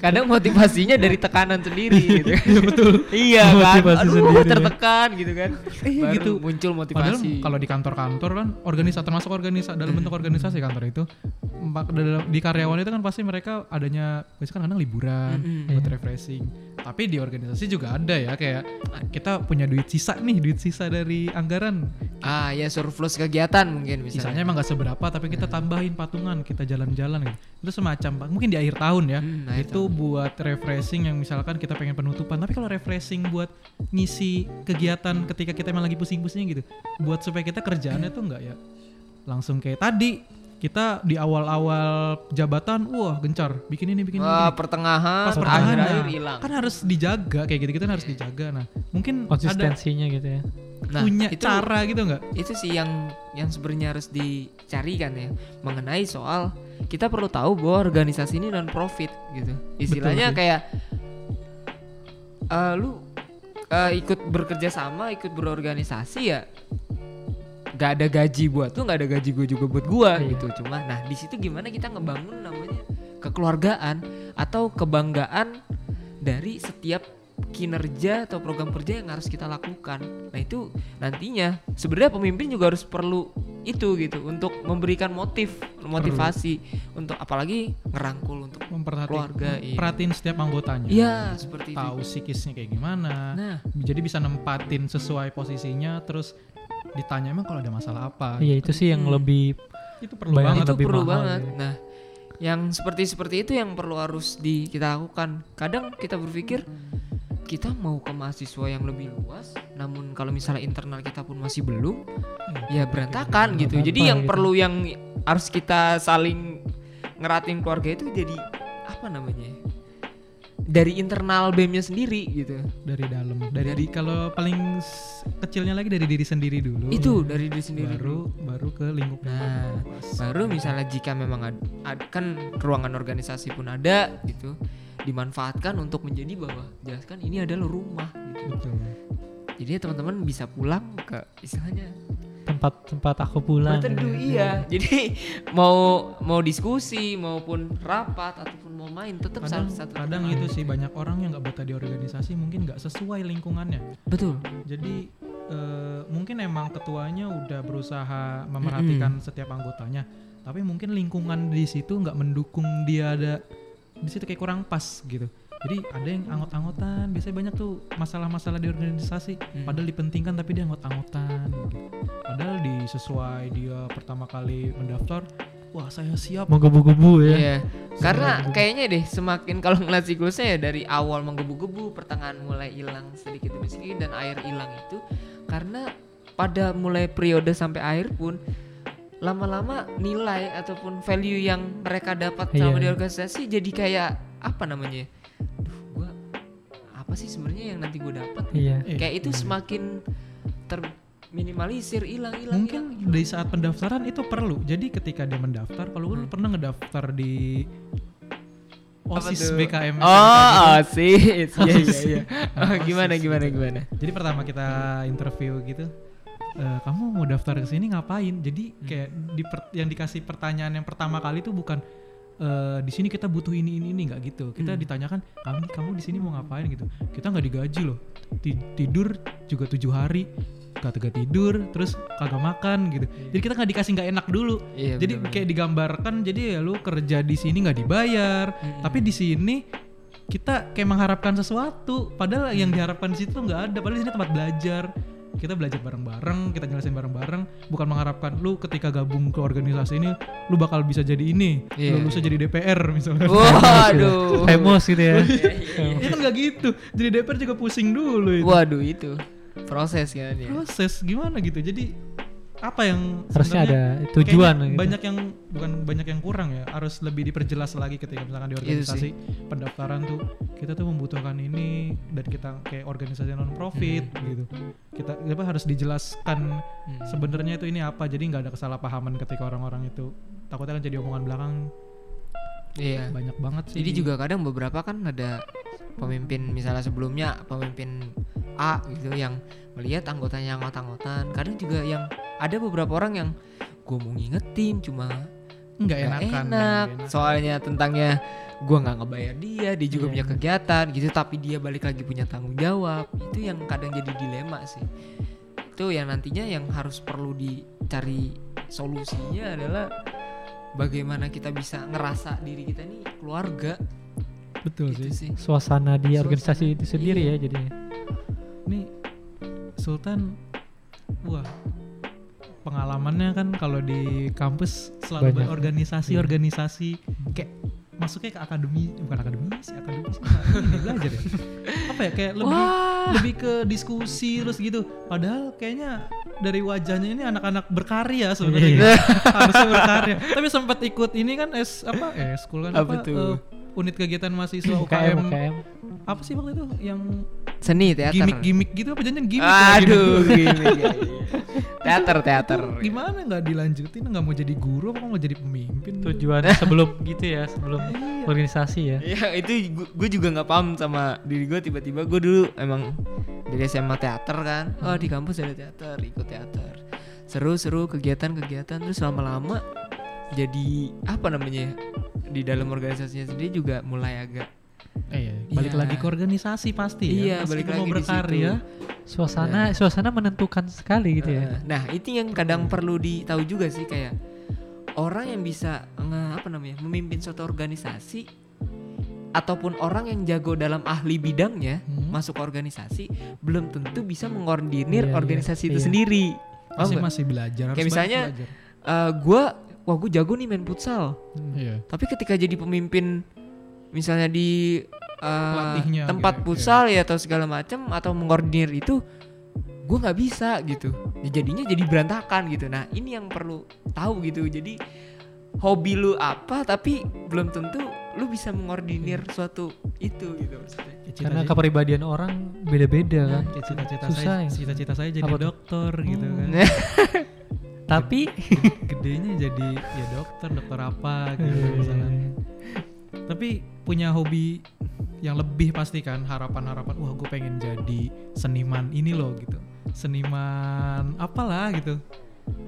kadang motivasinya dari tekanan sendiri gitu Iya betul. iya kan Motivasi aduh sendiri. tertekan gitu kan Iya baru gitu. muncul Padahal motivasi kalau di kantor-kantor kan organisasi termasuk organisasi dalam bentuk organisasi kantor itu di karyawan itu kan pasti mereka adanya biasanya kan kadang liburan Mm-mm. Buat refreshing. Tapi di organisasi juga ada ya kayak kita punya duit sisa nih, duit sisa dari anggaran. ah ya surplus kegiatan mungkin misalnya Sisanya emang gak seberapa tapi kita tambahin patungan, kita jalan-jalan gitu. Itu semacam mungkin di akhir tahun ya. Hmm, itu buat refreshing yang misalkan kita pengen penutupan. Tapi kalau refreshing buat ngisi kegiatan ketika kita emang lagi pusing-pusingnya gitu. Buat supaya kita kerjaannya tuh enggak ya langsung kayak tadi kita di awal-awal jabatan wah gencar bikin ini bikin ini, Wah, bikin ini. pertengahan, pas pertengahan akhir-akhir nah, hilang. kan harus dijaga kayak gitu gitu harus dijaga nah mungkin ada konsistensinya gitu ya Nah, punya itu cara gitu nggak itu sih yang yang sebenarnya harus dicari kan ya mengenai soal kita perlu tahu bahwa organisasi ini non profit gitu. Istilahnya sih. kayak eh, lu eh, ikut bekerja sama, ikut berorganisasi ya nggak ada gaji buat tuh nggak ada gaji gue juga buat gua Iya. gitu. Cuma nah di situ gimana kita ngebangun namanya kekeluargaan atau kebanggaan dari setiap kinerja atau program kerja yang harus kita lakukan. Nah itu nantinya sebenarnya pemimpin juga harus perlu itu gitu untuk memberikan motif motivasi untuk apalagi ngerangkul untuk memperhatikan Keluarga, iya. perhatiin setiap anggotanya. Iya seperti itu. Tahu psikisnya kayak gimana. Nah. Jadi bisa nempatin sesuai posisinya terus ditanya emang kalau ada masalah apa iya itu sih yang Hmm. lebih itu perlu banget itu lebih perlu mahal banget. ya. Nah, yang seperti seperti itu yang perlu harus di kita lakukan. Kadang kita berpikir kita mau ke mahasiswa yang lebih luas, namun kalau misalnya internal kita pun masih belum, ya berantakan gitu. Apa Jadi yang gitu. perlu yang harus kita saling ngeratin keluarga itu jadi apa namanya? Dari internal BEM-nya sendiri gitu. dari dalam dari, di- kalau paling kecilnya lagi dari diri sendiri dulu Itu dari diri sendiri baru dulu. baru ke lingkup Nah, baru misalnya jika memang ada, ad- kan ruangan organisasi pun ada gitu dimanfaatkan untuk menjadi bahwa jelaskan ini adalah rumah gitu. betul Jadi ya teman-teman bisa pulang ke istilahnya tempat tempat aku pulang berteduh gitu. iya. Jadi mau mau diskusi maupun rapat ataupun mau main tetap kadang satu, kadang itu sih banyak orang yang nggak betah di organisasi mungkin nggak sesuai lingkungannya betul. jadi eh, mungkin emang ketuanya udah berusaha memerhatikan setiap anggotanya tapi mungkin lingkungan di situ nggak mendukung dia ada di situ kayak kurang pas gitu jadi ada yang anggot-anggotan biasanya banyak tuh masalah-masalah di organisasi Hmm. padahal dipentingkan tapi dia anggot-anggotan gitu. padahal di sesuai dia pertama kali mendaftar wah saya siap mau gebu-gebu ya Iya. Karena kayaknya deh semakin kalau ngeliat siklusnya ya dari awal menggebu-gebu, pertengahan mulai hilang sedikit demi sedikit dan air hilang itu karena pada mulai periode sampai akhir pun lama-lama nilai ataupun value yang mereka dapat Iya. di organisasi jadi kayak apa namanya? Duh, gua apa sih sebenarnya yang nanti gue dapat? iya Eh, Kayak itu semakin terminimalisir, hilang, hilang, mungkin hilang, di saat pendaftaran itu perlu jadi ketika dia mendaftar kalau lu Hmm. pernah ngedaftar di OSIS? BKM Oh, sih. Iya, iya, OSIS. iya. Oh, gimana, OSIS gimana, gitu. gimana? Jadi pertama kita interview gitu, "Eh, kamu mau daftar ke sini ngapain? Jadi Hmm. kayak di per- yang dikasih pertanyaan yang pertama kali itu bukan eh, di sini kita butuh ini ini ini nggak gitu. Kita Hmm. ditanyakan kamu kamu di sini mau ngapain gitu. Kita nggak digaji loh. Ti- tidur juga tujuh hari, kagak tidur, terus kagak makan gitu. Jadi kita nggak dikasih nggak enak dulu. Iya, jadi bener-bener. kayak digambarkan jadi ya lu kerja di sini nggak dibayar, Mm-mm. tapi di sini kita kayak mengharapkan sesuatu padahal yang diharapkan di situ nggak ada padahal di sini tempat belajar kita belajar bareng-bareng kita nyelesain bareng-bareng bukan mengharapkan lu ketika gabung ke organisasi ini lu bakal bisa jadi ini Iya. lu bisa jadi DPR misalnya Waduh. Famous gitu ya. Iya, iya. ya kan nggak gitu jadi DPR juga pusing dulu itu Waduh itu proses kan ya. proses gimana gitu jadi apa yang Harusnya sebenarnya ada tujuan gitu. banyak yang bukan banyak yang kurang ya harus lebih diperjelas lagi ketika misalkan di Itu organisasi pendaftaran tuh kita tuh membutuhkan ini dan kita kayak organisasi non profit gitu kita apa harus dijelaskan Hmm. sebenarnya itu ini apa jadi nggak ada kesalahpahaman ketika orang-orang itu takutnya kan jadi omongan belakang Iya. banyak banget sih Jadi di- juga kadang beberapa kan ada pemimpin misalnya sebelumnya pemimpin A gitu yang melihat anggotanya anggot-anggotan. Kadang juga yang ada beberapa orang yang gue mau ngingetin cuma nggak enakan enak. nggak enak. Soalnya tentangnya gue nggak ngebayar dia, dia juga Iya. punya kegiatan gitu. Tapi dia balik lagi punya tanggung jawab. Itu yang kadang jadi dilema sih. Itu yang nantinya yang harus perlu dicari solusinya adalah bagaimana kita bisa ngerasa diri kita ini keluarga betul gitu sih sih. Suasana di Suasana, organisasi itu sendiri iya. ya jadinya. nih Sultan wah pengalamannya kan kalau di kampus selalu berorganisasi Iya. organisasi kayak masuknya ke akademi bukan akademi sih akademi sih ini belajar ya? Apa ya kayak lebih lebih ke diskusi terus gitu. Padahal kayaknya dari wajahnya ini anak-anak berkarya sebenarnya. Gitu. harusnya berkarya. Tapi sempat ikut ini kan es apa eh school kan Apa apa, tuh? eh, unit kegiatan mahasiswa UKM, UKM UKM. apa sih waktu itu yang Seni teater. gimmick-gimmick gitu apa jangan gimmick ya, Aduh, gimmick. gimmick. ya, iya. teater teater. Itu gimana nggak dilanjutin nggak mau jadi guru apa mau jadi pemimpin Tujuan sebelum gitu ya, sebelum Iya. organisasi ya. Iya itu gue juga nggak paham sama diri gue tiba-tiba gue dulu emang dari SMA teater kan. Oh di kampus ada teater, ikut teater. Seru-seru kegiatan-kegiatan terus lama-lama jadi apa namanya ya, di dalam organisasinya sendiri juga mulai agak eh, iya. balik Iya. lagi ke organisasi pasti Iya, ya balik mau lagi di berkarya Suasana suasana menentukan sekali gitu ya. Eh, Nah, itu yang kadang perlu ditahu juga sih kayak orang yang bisa nge- apa namanya memimpin suatu organisasi ataupun orang yang jago dalam ahli bidangnya Hmm. masuk organisasi belum tentu bisa mengordinir Iya, iya, organisasi itu iya. sendiri. Masih masih belajar Kayak misalnya, belajar. Eh, gua wah gue jago nih main futsal. iya Tapi ketika jadi pemimpin misalnya di Pelatihnya tempat gitu, futsal ya atau segala macam atau mengordinir itu gue nggak bisa gitu. Ya, jadinya jadi berantakan gitu. Nah ini yang perlu tahu gitu. Jadi hobi lu apa tapi belum tentu lu bisa mengordinir suatu itu gitu maksudnya. Kayak Karena kepribadian orang beda-beda kan. kayak cita-cita Susah saya ya. cita-cita saya jadi Apa tuh? dokter gitu kan Nah, Tapi gedenya jadi ya dokter dokter apa gitu Iya, misalnya tapi punya hobi yang lebih pasti kan harapan-harapan wah gue pengen jadi seniman ini loh gitu. Seniman apalah gitu.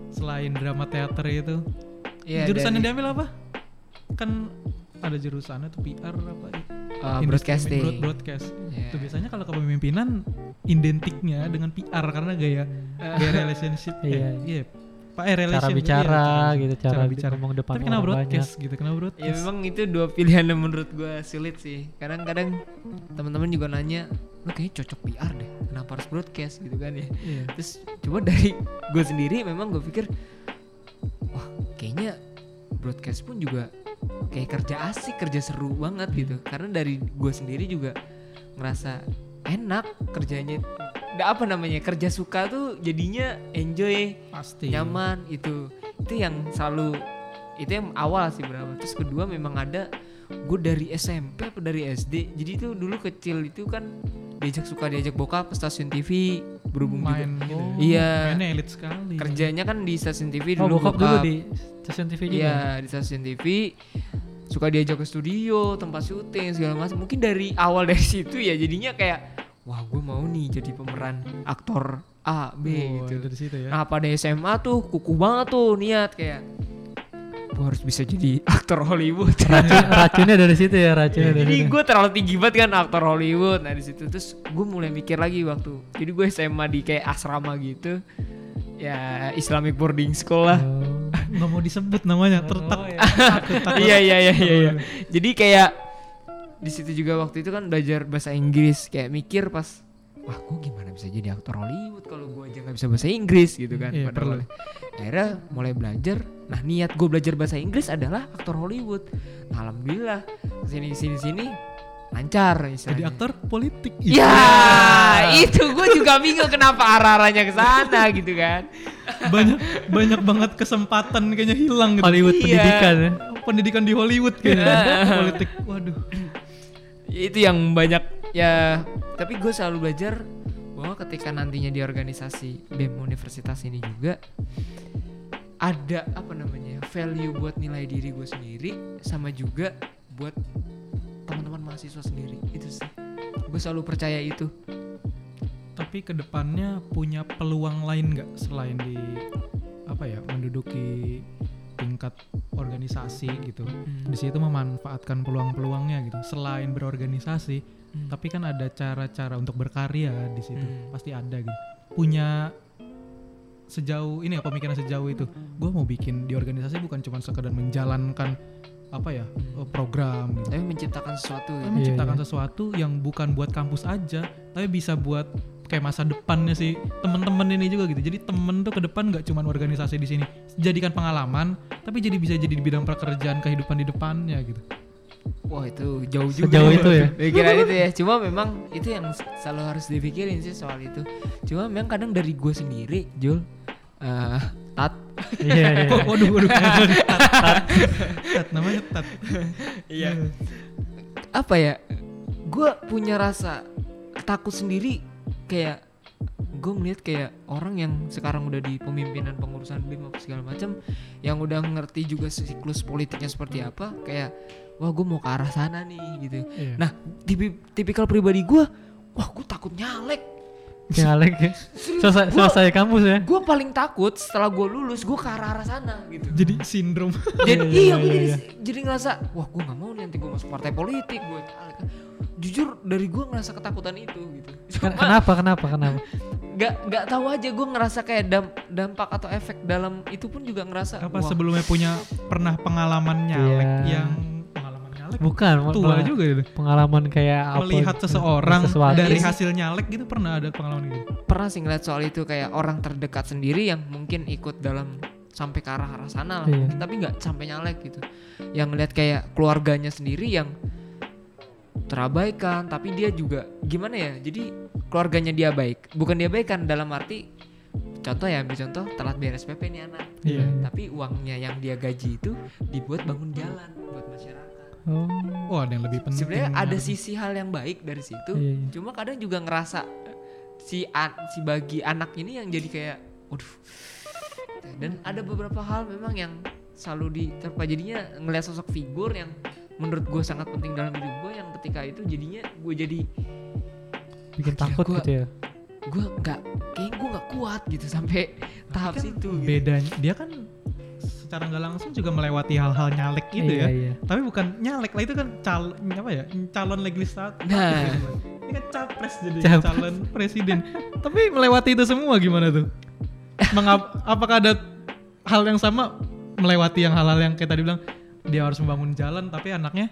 Selain drama teater itu. Iya, jurusan yang dari, diambil apa? Kan ada jurusannya tuh PR apa uh, Industri- broadcasting. broad- broadcast. Iya. itu biasanya kalau kepemimpinan identiknya dengan PR karena gaya gaya relationship Iya. iya pak eh, relation cara iya, bicara cara- gitu, cara, cara bicara. ngomong depan tapi kenapa orang banyak. broadcast gitu kenapa broadcast Ya memang itu dua pilihan yang menurut gue sulit sih. Kadang-kadang teman-teman juga nanya, lu kayaknya cocok PR deh. Kenapa harus broadcast gitu kan ya? Iya. Terus coba dari gue sendiri memang gue pikir, wah kayaknya broadcast pun juga kayak kerja asik, kerja seru banget gitu. Karena dari gue sendiri juga ngerasa enak kerjanya. Nggak apa namanya kerja suka tuh jadinya enjoy pasti. nyaman itu. Itu yang selalu itu yang awal sih berapa terus kedua memang ada gue dari SMP apa dari SD jadi itu dulu kecil itu kan diajak suka diajak bokap ke stasiun TV berhubung main juga gitu. Oh. Iya. mainnya elit sekali. Kerjanya kan di stasiun TV Oh, dulu bokap dulu di stasiun TV juga. iya di stasiun TV suka diajak ke studio tempat syuting segala macam. Mungkin dari awal dari situ ya jadinya kayak wah gue mau nih jadi pemeran aktor A B Oh, gitu dari situ ya Nah pada SMA tuh kuku banget tuh niat kayak gue harus bisa jadi aktor Hollywood. Racun, racunnya dari situ ya, racunnya dari jadi gue terlalu tinggi banget kan aktor Hollywood. Nah di situ terus gue mulai mikir lagi waktu. Jadi gue SMA di kayak asrama gitu. Ya Islamic boarding school lah. Oh. nggak mau disebut namanya tertak Oh, ya. takut. Iya iya iya iya. iya. Jadi kayak di situ juga waktu itu kan belajar bahasa Inggris kayak mikir pas wah gue gimana bisa jadi aktor Hollywood kalau gue aja nggak bisa bahasa Inggris gitu kan Iya, pada perlu. akhirnya mulai belajar nah niat gue belajar bahasa Inggris adalah aktor Hollywood nah, alhamdulillah sini sini sini lancar Jadi istilahnya. aktor politik. Ya, itu gue juga bingung kenapa arah-arahnya ke sana gitu kan. banyak banyak banget kesempatan kayaknya hilang gitu. Hollywood Iya. pendidikan ya. Pendidikan di Hollywood kayaknya. politik. Waduh. Itu yang banyak ya. Tapi gue selalu belajar bahwa ketika nantinya di organisasi BEM universitas ini juga ada apa namanya value buat nilai diri gue sendiri sama juga buat teman-teman mahasiswa sendiri. Itu sih. Gue selalu percaya itu. Tapi ke depannya punya peluang lain nggak selain di apa ya menduduki tingkat organisasi gitu. Di situ memanfaatkan peluang-peluangnya gitu. Selain berorganisasi, Hmm. tapi kan ada cara-cara untuk berkarya di situ. Hmm. Pasti ada gitu. Punya sejauh ini ya pemikiran sejauh itu. Gue mau bikin di organisasi bukan cuma sekedar menjalankan apa ya eh, program gitu. tapi menciptakan sesuatu Tapi gitu. menciptakan iya. sesuatu yang bukan buat kampus aja, tapi bisa buat kayak masa depannya si temen-temen ini juga gitu. Jadi temen tuh ke depan nggak cuma organisasi di sini, jadikan pengalaman, tapi jadi bisa jadi di bidang pekerjaan kehidupan di depannya gitu. wah itu jauh juga Sejauh itu ya. pikiran itu ya cuma memang itu yang selalu harus dipikirin sih soal itu cuma memang kadang dari gue sendiri Jul eh tat Iya, iya. Oh, waduh, waduh. tat, tat, tat, namanya tat. Iya. apa ya gue punya rasa takut sendiri kayak gue melihat kayak orang yang sekarang udah di pemimpinan pengurusan BEM apa segala macam yang udah ngerti juga siklus politiknya seperti apa kayak wah gue mau ke arah sana nih gitu Iya. nah tipi- tipikal pribadi gue wah gue takut nyalek Nyalek ya. Selesai, selesai kampus ya. gue paling takut setelah gue lulus gue ke arah arah sana gitu Jadi sindrom. jadi Iya, iya, iya, gue iya, jadi, iya. jadi ngerasa wah gue nggak mau nih nanti gue masuk partai politik gue jujur dari gue ngerasa ketakutan itu gitu Cuma Kenapa? Kenapa? Kenapa? nggak nggak tahu aja gue ngerasa kayak dam- dampak atau efek dalam itu pun juga ngerasa Apa wah, sebelumnya punya pernah pengalaman nyalek Iya. yang pengalaman nyalek Bukan. tua juga itu. Pengalaman kayak apa? Melihat gitu. seseorang Sesuatu. dari Iya hasil nyalek gitu pernah ada pengalaman gitu. pernah sih ngeliat soal itu kayak orang terdekat sendiri yang mungkin ikut dalam sampai ke arah arah sana lah Iya. mungkin, tapi nggak sampai nyalek gitu yang ngeliat kayak keluarganya sendiri yang terabaikan tapi dia juga gimana ya jadi keluarganya dia baik bukan dia baik kan dalam arti contoh ya ambil contoh telat bayar SPP nih anak Iya. tapi uangnya yang dia gaji itu dibuat bangun jalan buat masyarakat Oh. Oh, ada yang lebih penting. sebenarnya ada sisi hal yang baik dari situ Iya, iya. cuma kadang juga ngerasa si an- si bagi anak ini yang jadi kayak waduh dan ada beberapa hal memang yang selalu diterpa jadinya ngelihat sosok figur yang menurut gue sangat penting dalam hidup gue yang ketika itu jadinya gue jadi Bikin takut gua- gitu ya. gue nggak kayak gue nggak kuat gitu sampai tahap Kan situ gitu. bedanya dia kan secara nggak langsung juga melewati hal-hal nyalek gitu iya, ya Iya. tapi bukan nyalek lah itu kan calon apa ya calon legislatif Nah. gitu. ini kan capres jadi Capres. calon presiden tapi melewati itu semua gimana tuh Mengap, apakah ada hal yang sama melewati yang hal-hal yang kayak tadi bilang dia harus membangun jalan tapi anaknya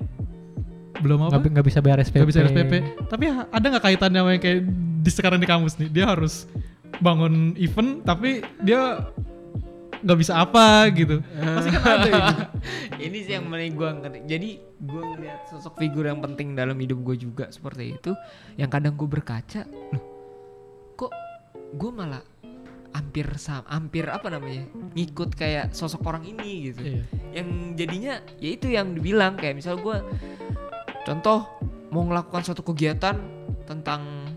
belum apa? Nggak, nggak bisa bayar SPP. nggak bisa SPP tapi ada nggak kaitannya sama yang kayak di sekarang di kampus nih? Dia harus bangun event tapi dia nggak bisa apa gitu. Pasti kan ada gitu. ini sih yang paling gue ngerti jadi gue ngeliat sosok figur yang penting dalam hidup gue juga seperti itu yang kadang gue berkaca loh kok gue malah hampir sama hampir apa namanya ngikut kayak sosok orang ini gitu. Iya. yang jadinya ya itu yang dibilang kayak misal gue contoh mau melakukan suatu kegiatan tentang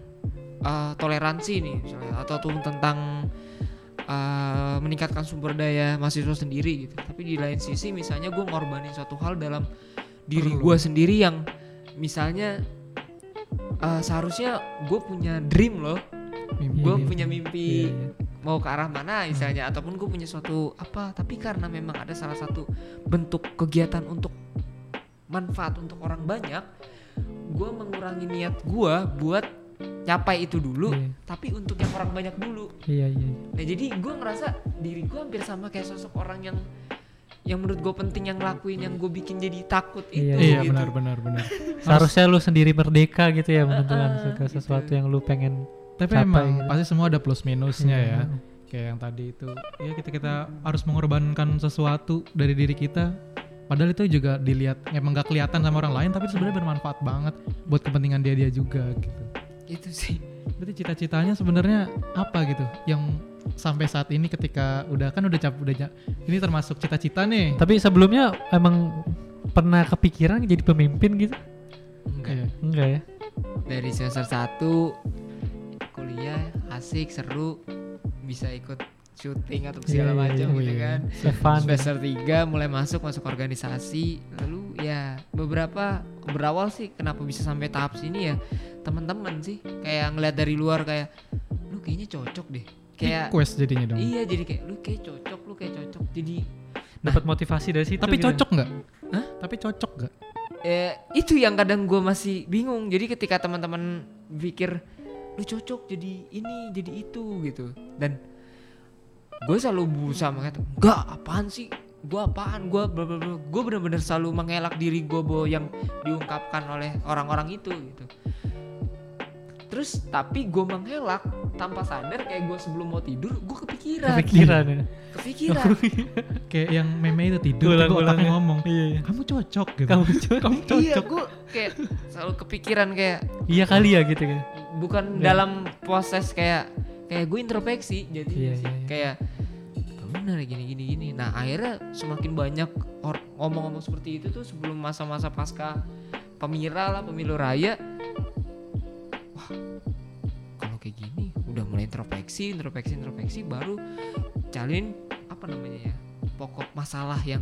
uh, toleransi nih misalnya atau tuh tentang uh, meningkatkan sumber daya mahasiswa sendiri gitu. Tapi di lain sisi misalnya gue ngorbanin suatu hal dalam diri gue sendiri yang misalnya uh, seharusnya gue punya dream loh. Gue punya mimpi. Iya, iya. Mau ke arah mana misalnya ataupun gue punya suatu apa tapi karena memang ada salah satu bentuk kegiatan untuk manfaat untuk orang banyak gue mengurangi niat gue buat nyapai itu dulu Iya. tapi untuk yang orang banyak dulu Iya, iya. nah jadi gue ngerasa diri gue hampir sama kayak sosok orang yang yang menurut gue penting yang ngelakuin yang gue bikin jadi takut itu Iya, iya gitu. benar benar benar Seharusnya lu sendiri merdeka gitu ya menentukan segala gitu. sesuatu yang lu pengen tapi Capai emang gitu. pasti semua ada plus minusnya Iya. ya kayak yang tadi itu ya kita kita harus mengorbankan sesuatu dari diri kita padahal itu juga dilihat emang nggak kelihatan sama orang lain tapi sebenarnya bermanfaat banget buat kepentingan dia dia juga gitu itu sih berarti cita-citanya sebenarnya apa gitu yang sampai saat ini ketika udah kan udah cap udah ini termasuk cita-cita nih Tapi sebelumnya emang pernah kepikiran jadi pemimpin gitu? enggak Iya. Enggak ya? dari semester 1 kuliah asik seru bisa ikut syuting atau segala Iya, iya, macam iya. gitu Iya. kan Stefan. semester 3 mulai masuk masuk organisasi lalu ya beberapa berawal sih kenapa bisa sampai tahap sini ya teman-teman sih kayak ngeliat dari luar kayak lu kayaknya cocok deh kayak request jadinya dong iya jadi kayak lu kayak cocok lu kayak cocok jadi Dapat motivasi dari situ. tapi gitu. cocok nggak Hah? tapi cocok nggak eh, itu yang kadang gue masih bingung jadi ketika teman-teman pikir lu cocok jadi ini jadi itu gitu dan gue selalu berusaha mengatakan enggak apaan sih gue apaan gue gue bener-bener selalu mengelak diri gue bahwa yang diungkapkan oleh orang-orang itu gitu terus tapi gue mengelak tanpa sadar kayak gue sebelum mau tidur gue kepikiran Kepikiran ya. kepikiran kayak yang meme itu tidur Ulang- tiba otaknya ulangnya. ngomong Iya, iya. kamu cocok gitu Kamu cocok. kamu iya cocok gue kayak selalu kepikiran kayak Iya kali ya gitu kan. Bukan Iya. dalam proses kayak kayak gue introspeksi jadi sih iya, iya. kayak "Oh, bener gini gini gini nah akhirnya semakin banyak ngomong-ngomong seperti itu tuh sebelum masa-masa pasca pemira lah pemilu raya wah kalau kayak gini udah mulai introspeksi introspeksi introspeksi baru cariin apa namanya ya pokok masalah yang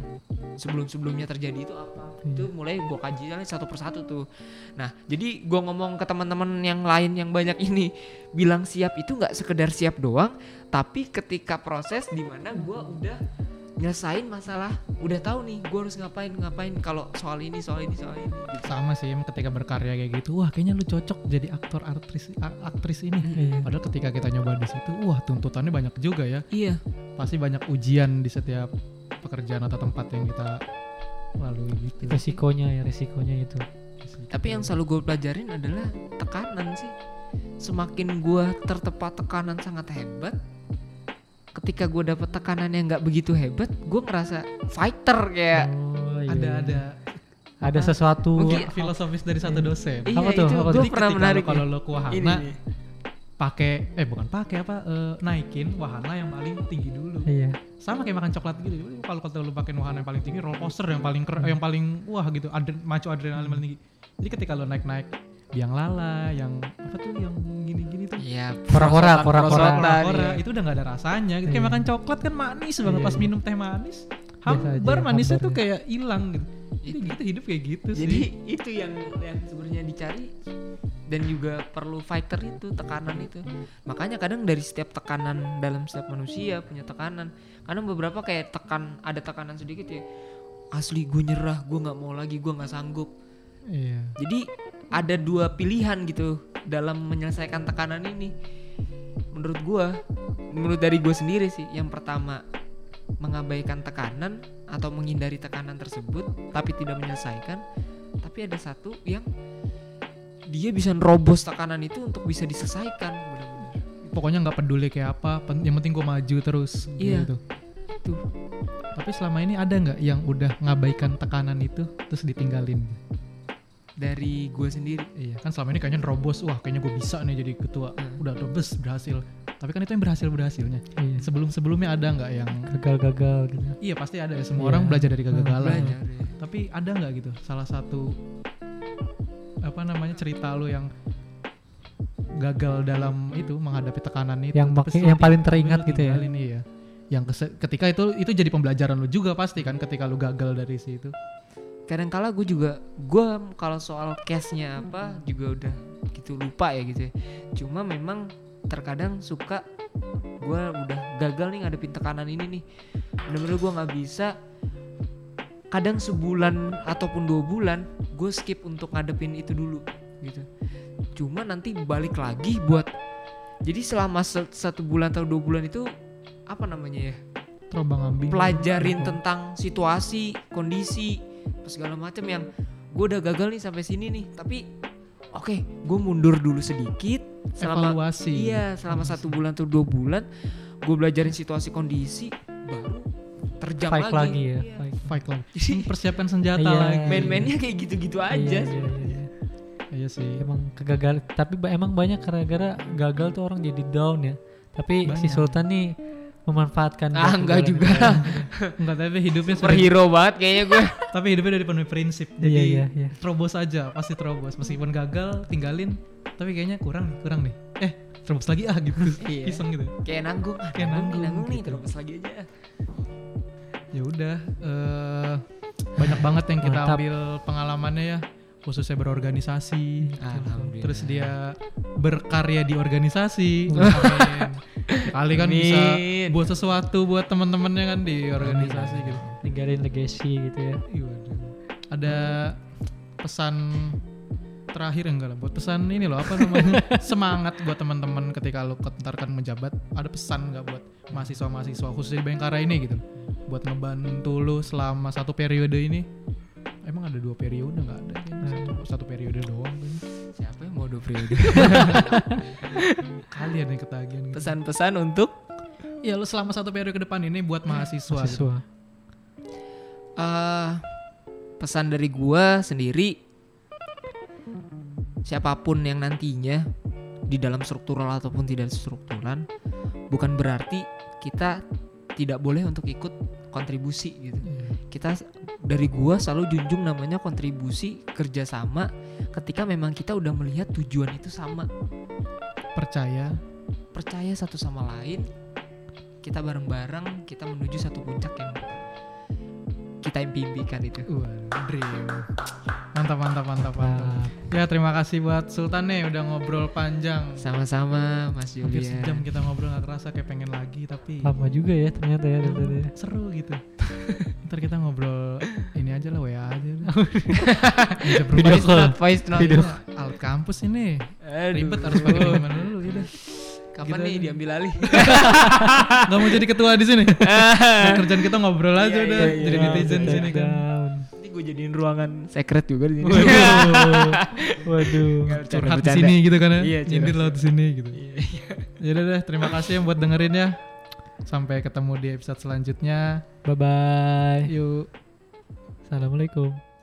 sebelum-sebelumnya terjadi itu apa Iya. itu mulai gue kaji satu persatu tuh nah jadi gue ngomong ke teman-teman yang lain yang banyak ini bilang siap itu nggak sekedar siap doang tapi ketika proses di mana gue udah nyelesain masalah udah tahu nih gue harus ngapain ngapain kalau soal ini soal ini soal ini gitu. sama sih ketika berkarya kayak gitu wah kayaknya lu cocok jadi aktor aktris aktris ini Iya. padahal ketika kita nyoba di situ wah tuntutannya banyak juga ya iya pasti banyak ujian di setiap pekerjaan atau tempat yang kita lalui gitu Resikonya ya, resikonya itu. tapi yang selalu gue pelajarin adalah tekanan sih semakin gue tertepat tekanan sangat hebat ketika gue dapet tekanan yang nggak begitu hebat gue ngerasa fighter kayak Oh, iya, ada iya. ada. Ada sesuatu. Mungkin- filosofis dari satu dosen. Iya Apa tuh? itu Apa tuh? gue Jadi pernah ketika menarik lo- kalau nih. lo ke wahana pakai eh bukan pakai apa eh, naikin wahana yang paling tinggi dulu. Iya. sama kayak makan coklat gitu. Kalau kalau lu pakai wahana yang paling tinggi roller coaster yang paling ker- yang paling wah gitu. Adren, macu adrenalin paling tinggi. Jadi ketika lu naik naik biang lala yang apa tuh yang gini-gini tuh Iya, Kora-kora, kora-kora. iya. itu udah nggak ada rasanya gitu. kayak Iya. makan coklat kan manis banget Iya, pas minum teh manis hambar manisnya tuh kayak hilang gitu jadi Itu. gitu hidup kayak gitu Jadi sih itu yang yang sebenarnya dicari dan juga perlu fighter itu tekanan itu. Makanya kadang dari setiap tekanan dalam setiap manusia punya tekanan. Kadang beberapa kayak tekan ada tekanan sedikit ya. Asli gue nyerah, gue nggak mau lagi, gue nggak sanggup. iya Jadi ada dua pilihan gitu dalam menyelesaikan tekanan ini. Menurut gua, menurut dari gue sendiri sih, yang pertama mengabaikan tekanan atau menghindari tekanan tersebut, tapi tidak menyelesaikan. Tapi ada satu yang dia bisa nerobos tekanan itu untuk bisa diselesaikan benar-benar. pokoknya nggak peduli kayak apa yang penting gue maju terus Iya. gitu Itu tapi selama ini ada nggak yang udah ngabaikan tekanan itu terus ditinggalin dari gue sendiri. iya kan selama ini kayaknya nerobos wah kayaknya gue bisa nih jadi ketua Hmm. udah robos berhasil tapi kan itu yang berhasil berhasilnya Iya. sebelum sebelumnya ada nggak yang Gagal-gagal gitu. iya pasti ada ya semua Iya. orang belajar dari kegagalan Belajar ya. tapi ada nggak gitu salah satu apa namanya cerita lu yang gagal dalam itu menghadapi tekanan itu Yang lu yang paling teringat gitu ya. tinggalin, iya. yang ketika itu itu jadi pembelajaran lu juga pasti kan ketika lu gagal dari situ kadang kala gue juga gue kalau soal cashnya apa juga udah gitu lupa ya gitu ya. cuma memang terkadang suka gue udah gagal nih ngadepin tekanan ini nih. Bener-bener gue nggak bisa. Kadang sebulan ataupun dua bulan gue skip untuk ngadepin itu dulu gitu. Cuma nanti balik lagi buat jadi selama se- satu bulan atau dua bulan itu apa namanya ya? Terombang ambing. Pelajarin Apa? tentang situasi, kondisi, apa segala macam yang gue udah gagal nih sampai sini nih. Tapi oke, gue mundur dulu sedikit selama evaluasi iya selama satu bulan atau dua bulan gue belajarin situasi kondisi baru terjam Fight lagi, lagi ya. Iya. Fight. Fight lagi. Persiapkan senjata Iya. lagi. main-mainnya kayak gitu-gitu aja Iya, iya, iya. Iya sih. Emang kegagal, tapi emang banyak gara-gara gagal tuh orang jadi down ya. Tapi si Banyak. Sultan nih memanfaatkan ah enggak juga itu. Enggak tapi hidupnya sudah superhero banget kayaknya gue tapi hidupnya udah dipenuhi prinsip. Jadi Iya, iya, iya. terobos aja, pasti terobos. Meskipun gagal, tinggalin. Tapi kayaknya kurang nih, kurang nih. Eh, terobos lagi ah gitu. Iya. Iseng gitu. kayak nanggung ah, Kayak nanggung, nih, nanggung nanggung nih gitu. terus lagi aja Ya udah eh banyak banget yang kita Mantap. ambil pengalamannya ya, khususnya berorganisasi. Alhamdulillah. Terus dia berkarya di organisasi. Kali kan bisa buat sesuatu buat teman-temannya kan di organisasi gitu. Ninggalin legacy gitu ya. Waduh. Ada pesan terakhir enggak lah buat pesan ini loh apa namanya semangat buat teman-teman ketika lo kentarkan menjabat ada pesan nggak buat mahasiswa-mahasiswa khususnya di Bayangkara ini gitu buat ngebantu lo selama satu periode ini emang ada dua periode nggak ada kayaknya. satu, satu periode doang kan. siapa yang mau dua periode kalian yang ketagihan gitu. pesan-pesan untuk ya lo selama satu periode ke depan ini buat mahasiswa, gitu. Mahasiswa. eh pesan dari gua sendiri siapa pun yang nantinya di dalam struktural ataupun tidak struktural bukan berarti kita tidak boleh untuk ikut kontribusi gitu Iya. Kita dari gua selalu junjung namanya kontribusi kerjasama ketika memang kita udah melihat tujuan itu sama. Percaya. Percaya satu sama lain kita bareng-bareng kita menuju satu puncak yang kita impikan itu Waduh, dream. Mantap, mantap, mantap, mantap. Ya terima kasih buat Sultan nih udah ngobrol panjang. sama-sama Mas Hampir Julian sejam kita ngobrol nggak kerasa kayak pengen lagi tapi lama juga ya ternyata ya. ternyata ya. seru gitu. Ntar kita ngobrol ini aja lah WA aja. lah. Video call. voice note Video. Alat kampus ini Aduh. ribet harus pakai gimana dulu ya. Kapan Gitu nih aja. diambil alih Gak mau jadi ketua di sini. Kerjaan kita ngobrol aja Iya, udah. iya, iya. Jadi netizen di Take sini kan. down. ini gue jadiin ruangan secret juga di sini Waduh. Waduh. Curhat di sini gitu kan ya. Iya, Nyindir lo di sini gitu. Iya. Ya udah deh, terima kasih yang buat dengerin ya. Sampai ketemu di episode selanjutnya. Bye bye. Yuk. Assalamualaikum.